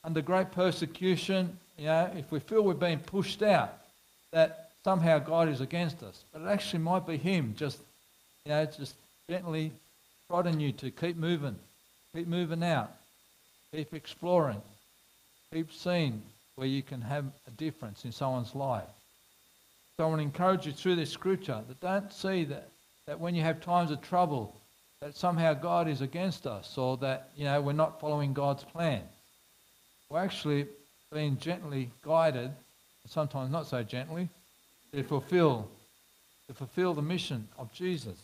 under great persecution, you know, if we feel we're being pushed out, that somehow God is against us. But it actually might be Him just, you know, just gently prodding you to keep moving, keep moving out, keep exploring, keep seeing where you can have a difference in someone's life. So I want to encourage you through this scripture that don't see that, that when you have times of trouble, that somehow God is against us or that, you know, we're not following God's plan. We're actually being gently guided, sometimes not so gently, to fulfill, to fulfill the mission of Jesus.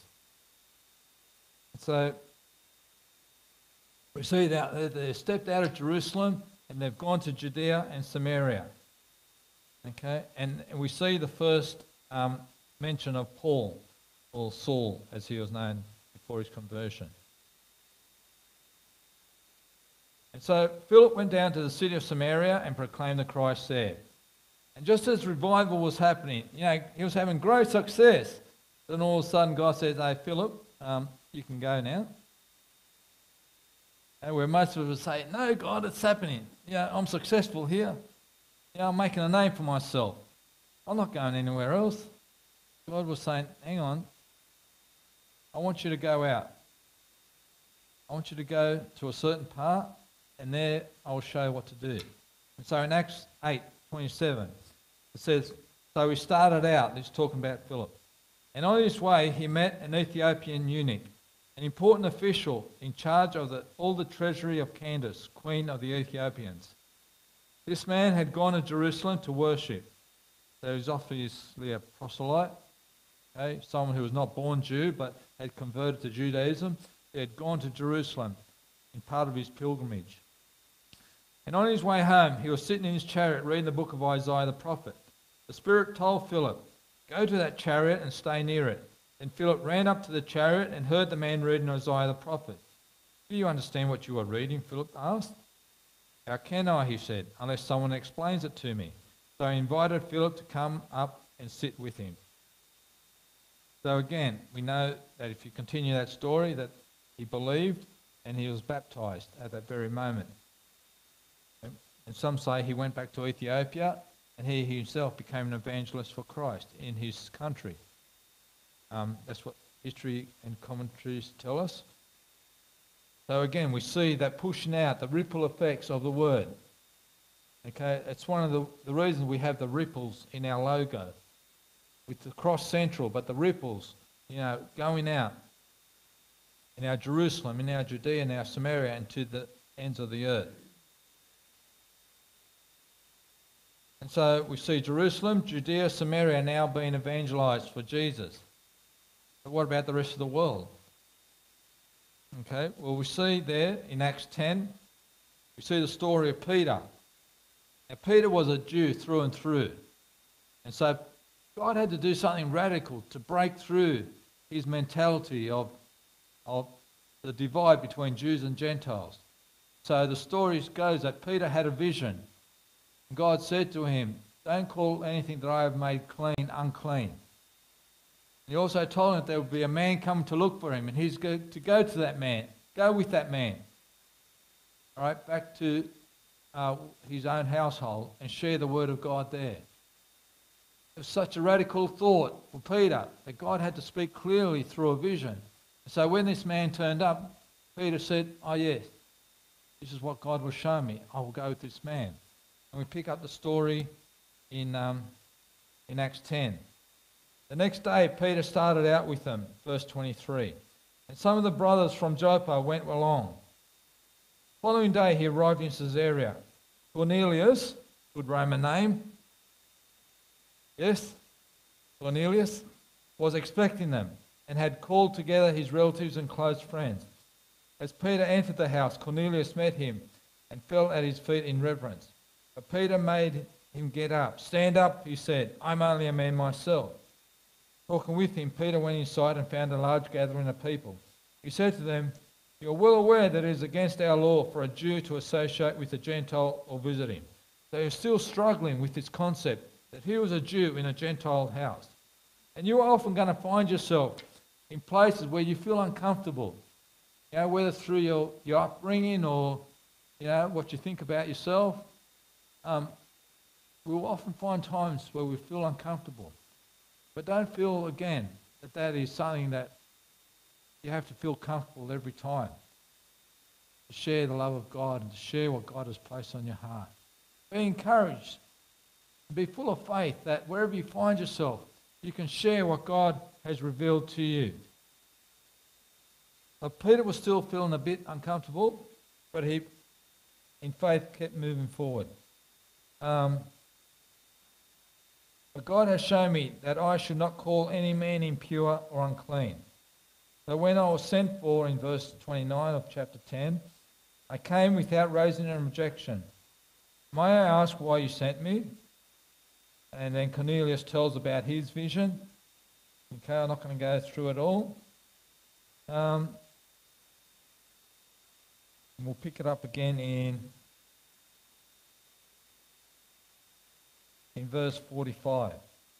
So we see that they stepped out of Jerusalem and they've gone to Judea and Samaria. Okay, and we see the first um, mention of Paul, or Saul, as he was known before his conversion. And so Philip went down to the city of Samaria and proclaimed the Christ there. And just as revival was happening, you know, he was having great success. Then all of a sudden God says, Hey, Philip, um, you can go now. And where most of us say, No, God, it's happening. Yeah, I'm successful here. Yeah, I'm making a name for myself. I'm not going anywhere else. God was saying, Hang on. I want you to go out. I want you to go to a certain part and there I'll show you what to do. And so in Acts 8 27, it says, So he started out, is talking about Philip. And on his way, he met an Ethiopian eunuch, an important official in charge of the, all the treasury of Candace, queen of the Ethiopians. This man had gone to Jerusalem to worship. So he's obviously a proselyte, okay, someone who was not born Jew but had converted to Judaism. He had gone to Jerusalem in part of his pilgrimage. And on his way home, he was sitting in his chariot reading the book of Isaiah the prophet. The Spirit told Philip, Go to that chariot and stay near it. Then Philip ran up to the chariot and heard the man reading Isaiah the prophet. Do you understand what you are reading? Philip asked. How can I, he said, unless someone explains it to me? So he invited Philip to come up and sit with him. So again, we know that if you continue that story, that he believed and he was baptized at that very moment. And some say he went back to Ethiopia and he himself became an evangelist for Christ in his country. Um, that's what history and commentaries tell us. So again, we see that pushing out the ripple effects of the word. Okay, it's one of the, the reasons we have the ripples in our logo with the cross central, but the ripples, you know, going out in our Jerusalem, in our Judea, in our Samaria, and to the ends of the earth. And so we see Jerusalem, Judea, Samaria now being evangelized for Jesus. But what about the rest of the world? Okay, well, we see there in Acts 10, we see the story of Peter. Now, Peter was a Jew through and through. And so God had to do something radical to break through his mentality of, of the divide between Jews and Gentiles. So the story goes that Peter had a vision. God said to him, Don't call anything that I have made clean unclean. He also told him that there would be a man come to look for him, and he's going to go to that man, go with that man. All right, back to uh, his own household and share the word of God there. It was such a radical thought for Peter that God had to speak clearly through a vision. So when this man turned up, Peter said, Oh, yes, this is what God will show me. I will go with this man. And we pick up the story in, um, in Acts 10. The next day, Peter started out with them, verse 23. And some of the brothers from Joppa went along. Following day, he arrived in Caesarea. Cornelius, good Roman name, yes, Cornelius, was expecting them and had called together his relatives and close friends. As Peter entered the house, Cornelius met him and fell at his feet in reverence. But Peter made him get up. Stand up, he said. I'm only a man myself. Talking with him, Peter went inside and found a large gathering of people. He said to them, You are well aware that it is against our law for a Jew to associate with a Gentile or visit him. They are still struggling with this concept that he was a Jew in a Gentile house. And you are often going to find yourself in places where you feel uncomfortable. You know, whether through your, your upbringing or you know what you think about yourself. Um, we will often find times where we feel uncomfortable. But don't feel again that that is something that you have to feel comfortable every time. To share the love of God and to share what God has placed on your heart. Be encouraged. Be full of faith that wherever you find yourself, you can share what God has revealed to you. But Peter was still feeling a bit uncomfortable, but he, in faith, kept moving forward. Um, but God has shown me that I should not call any man impure or unclean. So when I was sent for in verse 29 of chapter 10, I came without raising an objection. May I ask why you sent me? And then Cornelius tells about his vision. Okay, I'm not going to go through it all. Um, we'll pick it up again in in verse 45.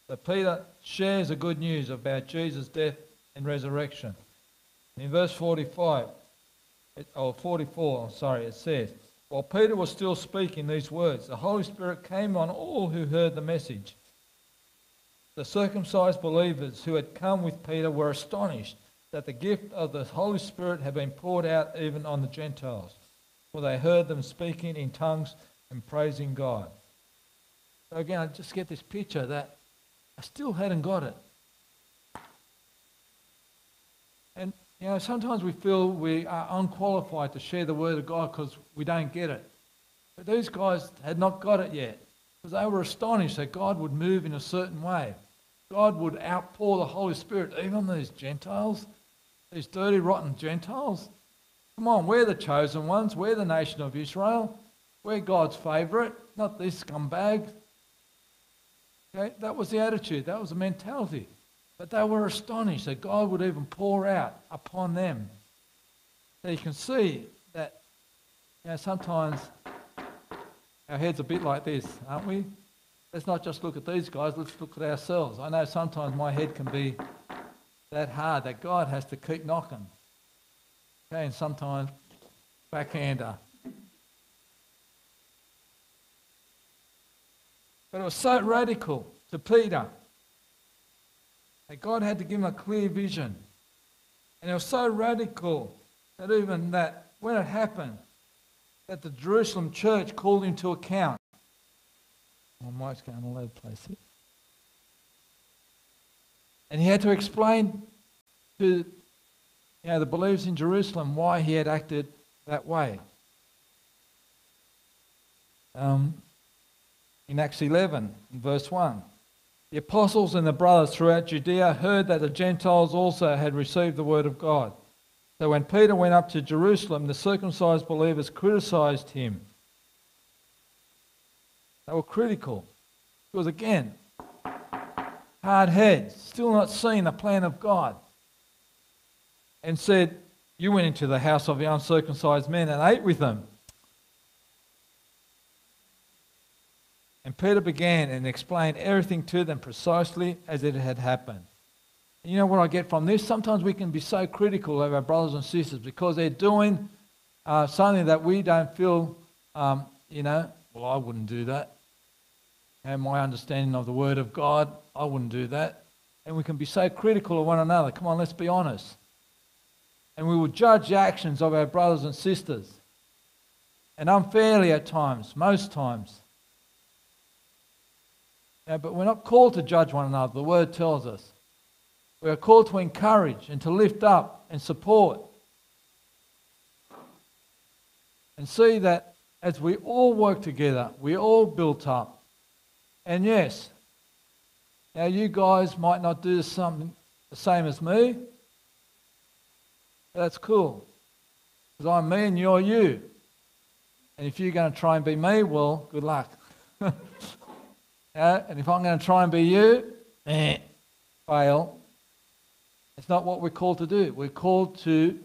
So Peter shares the good news about Jesus' death and resurrection. In verse 45, it, or 44, sorry, it says, While Peter was still speaking these words, the Holy Spirit came on all who heard the message. The circumcised believers who had come with Peter were astonished that the gift of the Holy Spirit had been poured out even on the Gentiles, for they heard them speaking in tongues and praising God. Again, I just get this picture that I still hadn't got it. And, you know, sometimes we feel we are unqualified to share the word of God because we don't get it. But these guys had not got it yet because they were astonished that God would move in a certain way. God would outpour the Holy Spirit even on these Gentiles, these dirty, rotten Gentiles. Come on, we're the chosen ones. We're the nation of Israel. We're God's favourite, not these scumbags. Okay? That was the attitude, that was the mentality. But they were astonished that God would even pour out upon them. So you can see that you know, sometimes our head's are a bit like this, aren't we? Let's not just look at these guys, let's look at ourselves. I know sometimes my head can be that hard that God has to keep knocking. Okay, and sometimes backhander. But it was so radical to Peter that God had to give him a clear vision. And it was so radical that even that when it happened, that the Jerusalem church called him to account. My mic's going all over the place here. And he had to explain to you know, the believers in Jerusalem why he had acted that way. um, in Acts 11, verse 1. The apostles and the brothers throughout Judea heard that the Gentiles also had received the word of God. So when Peter went up to Jerusalem, the circumcised believers criticized him. They were critical. Because again, hard heads, still not seeing the plan of God. And said, You went into the house of the uncircumcised men and ate with them. And Peter began and explained everything to them precisely as it had happened. And you know what I get from this? Sometimes we can be so critical of our brothers and sisters because they're doing uh, something that we don't feel, um, you know, well, I wouldn't do that. And my understanding of the Word of God, I wouldn't do that. And we can be so critical of one another. Come on, let's be honest. And we will judge the actions of our brothers and sisters. And unfairly at times, most times. Yeah, but we're not called to judge one another, the word tells us. We are called to encourage and to lift up and support. And see that as we all work together, we all built up. And yes, now you guys might not do something the same as me. That's cool. Because I'm me and you're you. And if you're going to try and be me, well, good luck. Yeah? And if I'm going to try and be you, eh, fail. It's not what we're called to do. We're called to,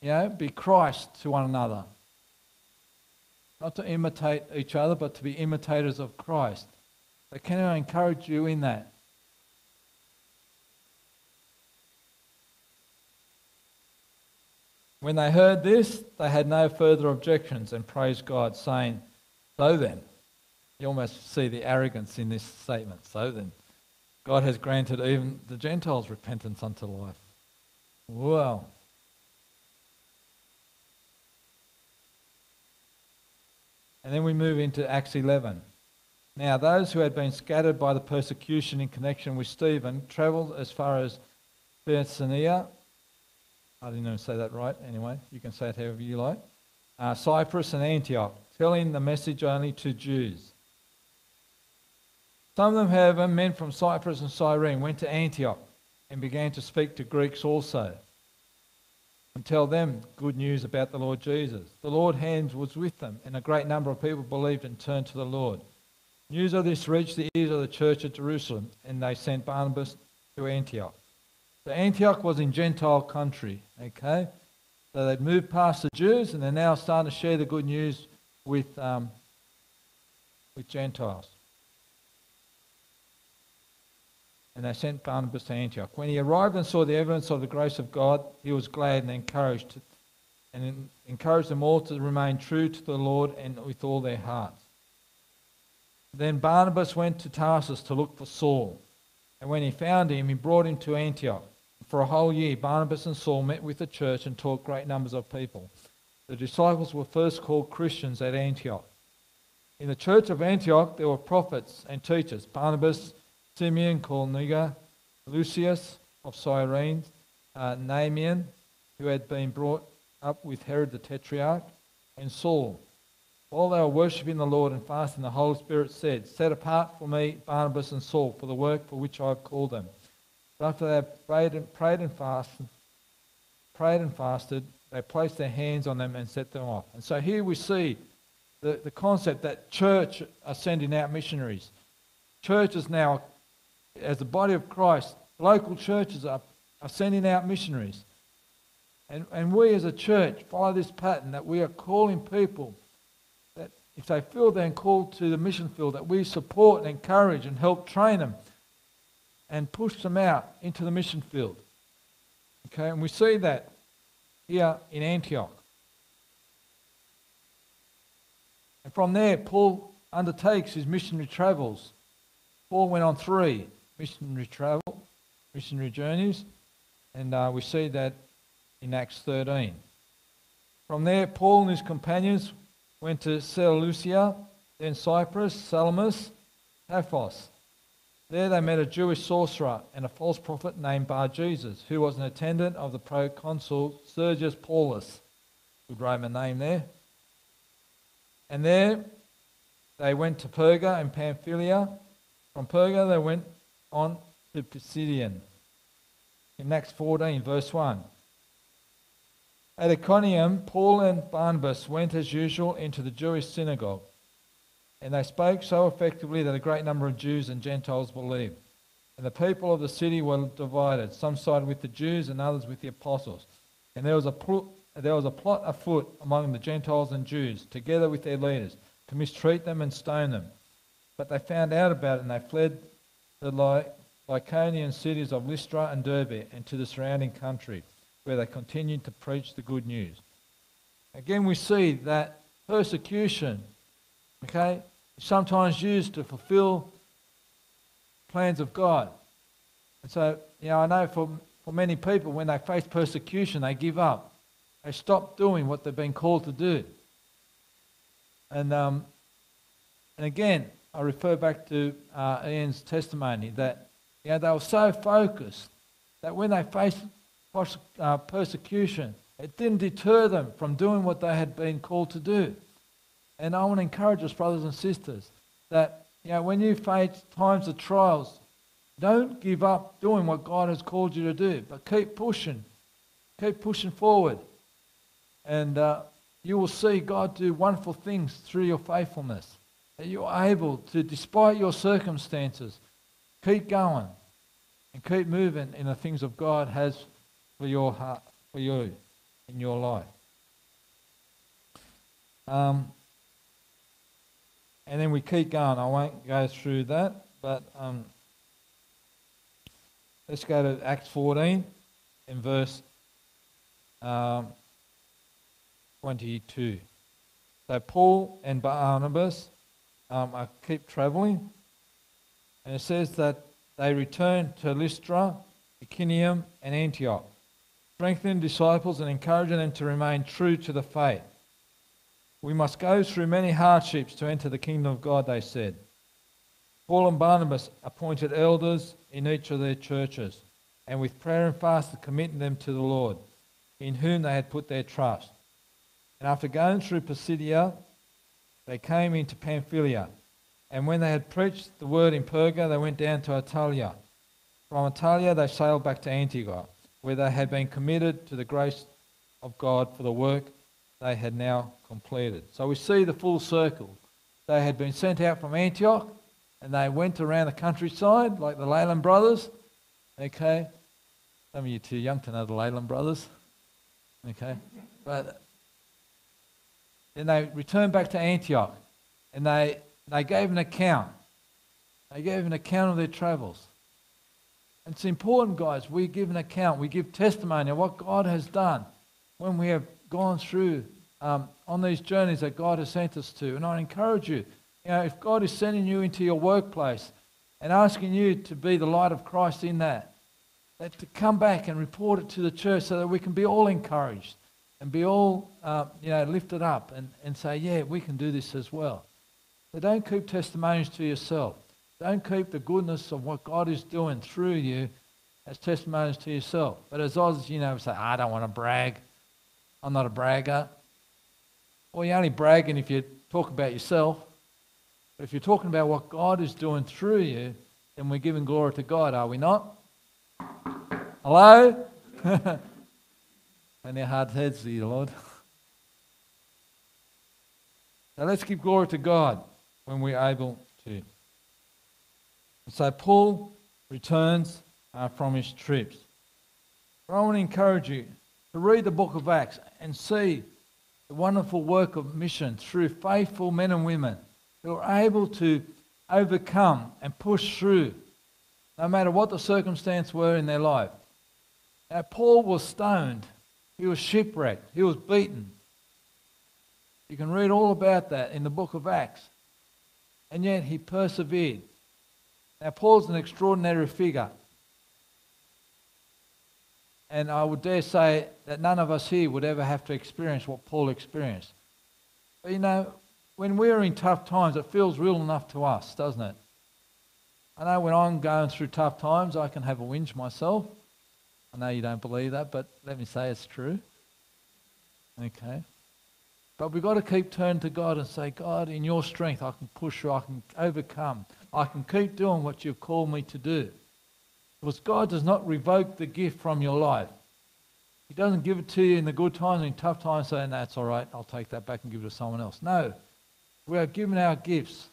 you know, be Christ to one another. Not to imitate each other, but to be imitators of Christ. So can I encourage you in that? When they heard this, they had no further objections and praised God, saying, So then, you almost see the arrogance in this statement. So then, God has granted even the Gentiles repentance unto life. Wow. And then we move into Acts 11. Now, those who had been scattered by the persecution in connection with Stephen travelled as far as Bithynia. I didn't even say that right. Anyway, you can say it however you like. Uh, Cyprus and Antioch, telling the message only to Jews. Some of them, however, men from Cyprus and Cyrene, went to Antioch and began to speak to Greeks also and tell them good news about the Lord Jesus. The Lord's hand was with them, and a great number of people believed and turned to the Lord. News of this reached the ears of the church at Jerusalem, and they sent Barnabas to Antioch. So Antioch was in Gentile country, okay? So they'd moved past the Jews, and they're now starting to share the good news with, um, with Gentiles. And they sent Barnabas to Antioch. When he arrived and saw the evidence of the grace of God, he was glad and encouraged, and encouraged them all to remain true to the Lord and with all their hearts. Then Barnabas went to Tarsus to look for Saul, and when he found him, he brought him to Antioch. For a whole year, Barnabas and Saul met with the church and taught great numbers of people. The disciples were first called Christians at Antioch. In the church of Antioch, there were prophets and teachers Barnabas, Simeon called Niger, Lucius of Cyrene, uh, who had been brought up with Herod the Tetrarch, and Saul. While they were worshipping the Lord and fasting, the Holy Spirit said, Set apart for me Barnabas and Saul for the work for which I have called them. But after they had prayed and, prayed and fasted, prayed and fasted, they placed their hands on them and set them off. And so here we see the, the concept that church are sending out missionaries. Churches now as the body of Christ, local churches are, are sending out missionaries. And, and we as a church follow this pattern that we are calling people that if they feel they're called to the mission field, that we support and encourage and help train them and push them out into the mission field. Okay, and we see that here in Antioch. And from there, Paul undertakes his missionary travels. Paul went on three missionary travel, missionary journeys, and uh, we see that in Acts 13. From there, Paul and his companions went to Seleucia, then Cyprus, Salamis, Paphos. There they met a Jewish sorcerer and a false prophet named Bar Jesus, who was an attendant of the proconsul Sergius Paulus. Good Roman name there. And there they went to Perga and Pamphylia. From Perga, they went on to Pisidian. In Acts 14, verse 1. At Iconium, Paul and Barnabas went as usual into the Jewish synagogue, and they spoke so effectively that a great number of Jews and Gentiles believed. And the people of the city were divided. Some sided with the Jews and others with the apostles. And there was a, pl- there was a plot afoot among the Gentiles and Jews, together with their leaders, to mistreat them and stone them. But they found out about it and they fled the Lycaonian cities of Lystra and Derbe and to the surrounding country, where they continued to preach the good news. Again, we see that persecution, okay, is sometimes used to fulfill plans of God. And so, you know, I know for, for many people, when they face persecution, they give up. They stop doing what they've been called to do. And, um, and again, I refer back to uh, Ian's testimony that you know, they were so focused that when they faced uh, persecution, it didn't deter them from doing what they had been called to do. And I want to encourage us, brothers and sisters, that you know, when you face times of trials, don't give up doing what God has called you to do, but keep pushing. Keep pushing forward. And uh, you will see God do wonderful things through your faithfulness. That you're able to, despite your circumstances, keep going and keep moving in the things of God has for your heart, for you in your life. Um, and then we keep going. I won't go through that, but um, let's go to Acts 14 in verse um, 22. So Paul and Barnabas um, I keep traveling, and it says that they returned to Lystra, Iconium, and Antioch, strengthening disciples and encouraging them to remain true to the faith. We must go through many hardships to enter the kingdom of God, they said. Paul and Barnabas appointed elders in each of their churches, and with prayer and fasting committed them to the Lord, in whom they had put their trust. And after going through Pisidia, they came into Pamphylia. And when they had preached the word in Perga, they went down to Attalia. From Attalia, they sailed back to Antioch, where they had been committed to the grace of God for the work they had now completed. So we see the full circle. They had been sent out from Antioch and they went around the countryside like the Leyland brothers. Okay. Some of you too young to know the Leyland brothers. Okay. But then they returned back to Antioch and they, they gave an account. They gave an account of their travels. And it's important, guys, we give an account, we give testimony of what God has done when we have gone through um, on these journeys that God has sent us to. And I encourage you, you know, if God is sending you into your workplace and asking you to be the light of Christ in that, that to come back and report it to the church so that we can be all encouraged and be all, uh, you know, lifted up and, and say, yeah, we can do this as well. So don't keep testimonies to yourself. Don't keep the goodness of what God is doing through you as testimonies to yourself. But as Oz, you know, say, I don't want to brag. I'm not a bragger. Well, you're only bragging if you talk about yourself. But if you're talking about what God is doing through you, then we're giving glory to God, are we not? Hello? their hard heads, dear Lord. So let's give glory to God when we're able to. So Paul returns uh, from his trips. But I want to encourage you to read the book of Acts and see the wonderful work of mission through faithful men and women who are able to overcome and push through no matter what the circumstance were in their life. Now, Paul was stoned he was shipwrecked. He was beaten. You can read all about that in the book of Acts. And yet he persevered. Now, Paul's an extraordinary figure. And I would dare say that none of us here would ever have to experience what Paul experienced. But you know, when we're in tough times, it feels real enough to us, doesn't it? I know when I'm going through tough times, I can have a whinge myself. I know you don't believe that, but let me say it's true. Okay. But we've got to keep turning to God and say, God, in your strength, I can push through, I can overcome, I can keep doing what you've called me to do. Because God does not revoke the gift from your life. He doesn't give it to you in the good times and in tough times, saying, that's all right, I'll take that back and give it to someone else. No. We are given our gifts.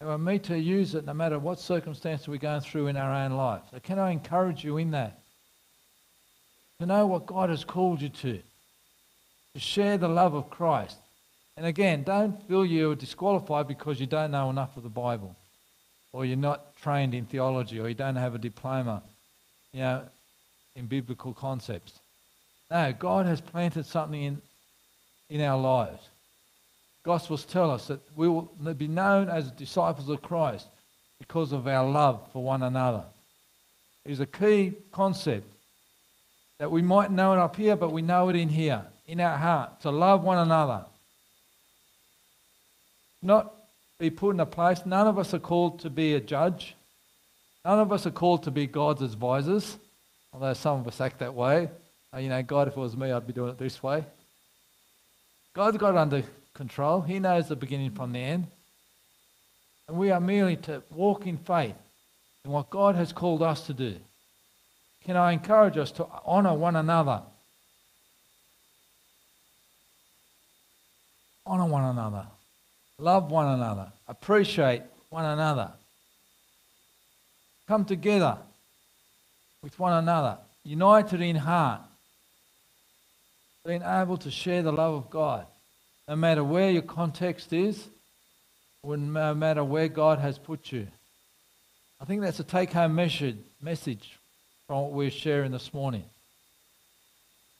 And we're meant to use it no matter what circumstance we're going through in our own lives. So can I encourage you in that? To know what God has called you to. To share the love of Christ. And again, don't feel you're disqualified because you don't know enough of the Bible. Or you're not trained in theology or you don't have a diploma, you know, in biblical concepts. No, God has planted something in, in our lives. Gospels tell us that we will be known as disciples of Christ because of our love for one another. It is a key concept that we might know it up here, but we know it in here, in our heart, to love one another. Not be put in a place. None of us are called to be a judge. None of us are called to be God's advisors, although some of us act that way. Uh, you know, God, if it was me, I'd be doing it this way. God's got under control. He knows the beginning from the end. And we are merely to walk in faith in what God has called us to do. Can I encourage us to honour one another? Honour one another. Love one another. Appreciate one another. Come together with one another, united in heart, being able to share the love of God no matter where your context is, no matter where God has put you. I think that's a take home message from what we're sharing this morning.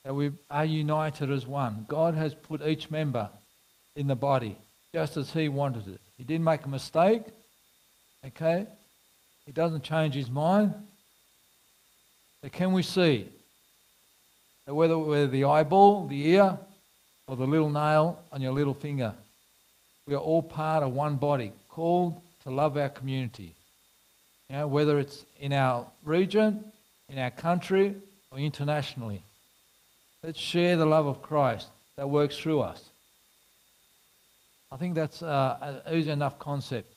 That we are united as one. God has put each member in the body just as He wanted it. He didn't make a mistake, okay? He doesn't change His mind. Can we see that whether, whether the eyeball, the ear, or the little nail on your little finger. We are all part of one body, called to love our community. You know, whether it's in our region, in our country, or internationally. Let's share the love of Christ that works through us. I think that's uh, an easy enough concept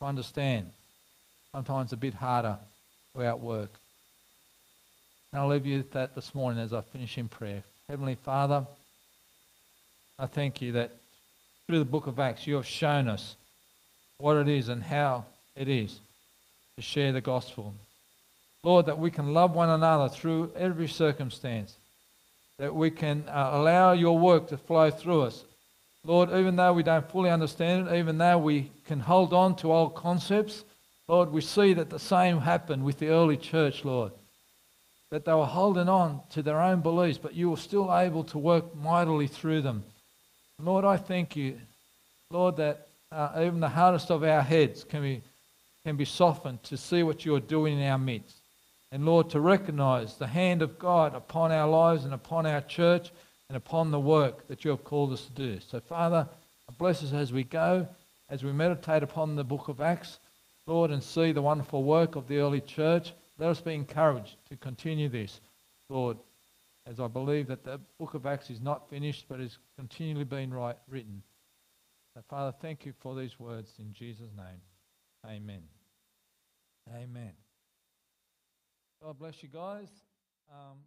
to understand. Sometimes a bit harder without work. And I'll leave you with that this morning as I finish in prayer. Heavenly Father, I thank you that through the book of Acts you have shown us what it is and how it is to share the gospel. Lord, that we can love one another through every circumstance, that we can uh, allow your work to flow through us. Lord, even though we don't fully understand it, even though we can hold on to old concepts, Lord, we see that the same happened with the early church, Lord. That they were holding on to their own beliefs, but you were still able to work mightily through them. Lord, I thank you, Lord, that uh, even the hardest of our heads can be, can be softened to see what you are doing in our midst. And Lord, to recognize the hand of God upon our lives and upon our church and upon the work that you have called us to do. So, Father, bless us as we go, as we meditate upon the book of Acts, Lord, and see the wonderful work of the early church. Let us be encouraged to continue this, Lord, as I believe that the book of Acts is not finished but is continually being written. So, Father, thank you for these words in Jesus' name. Amen. Amen. God bless you guys. Um,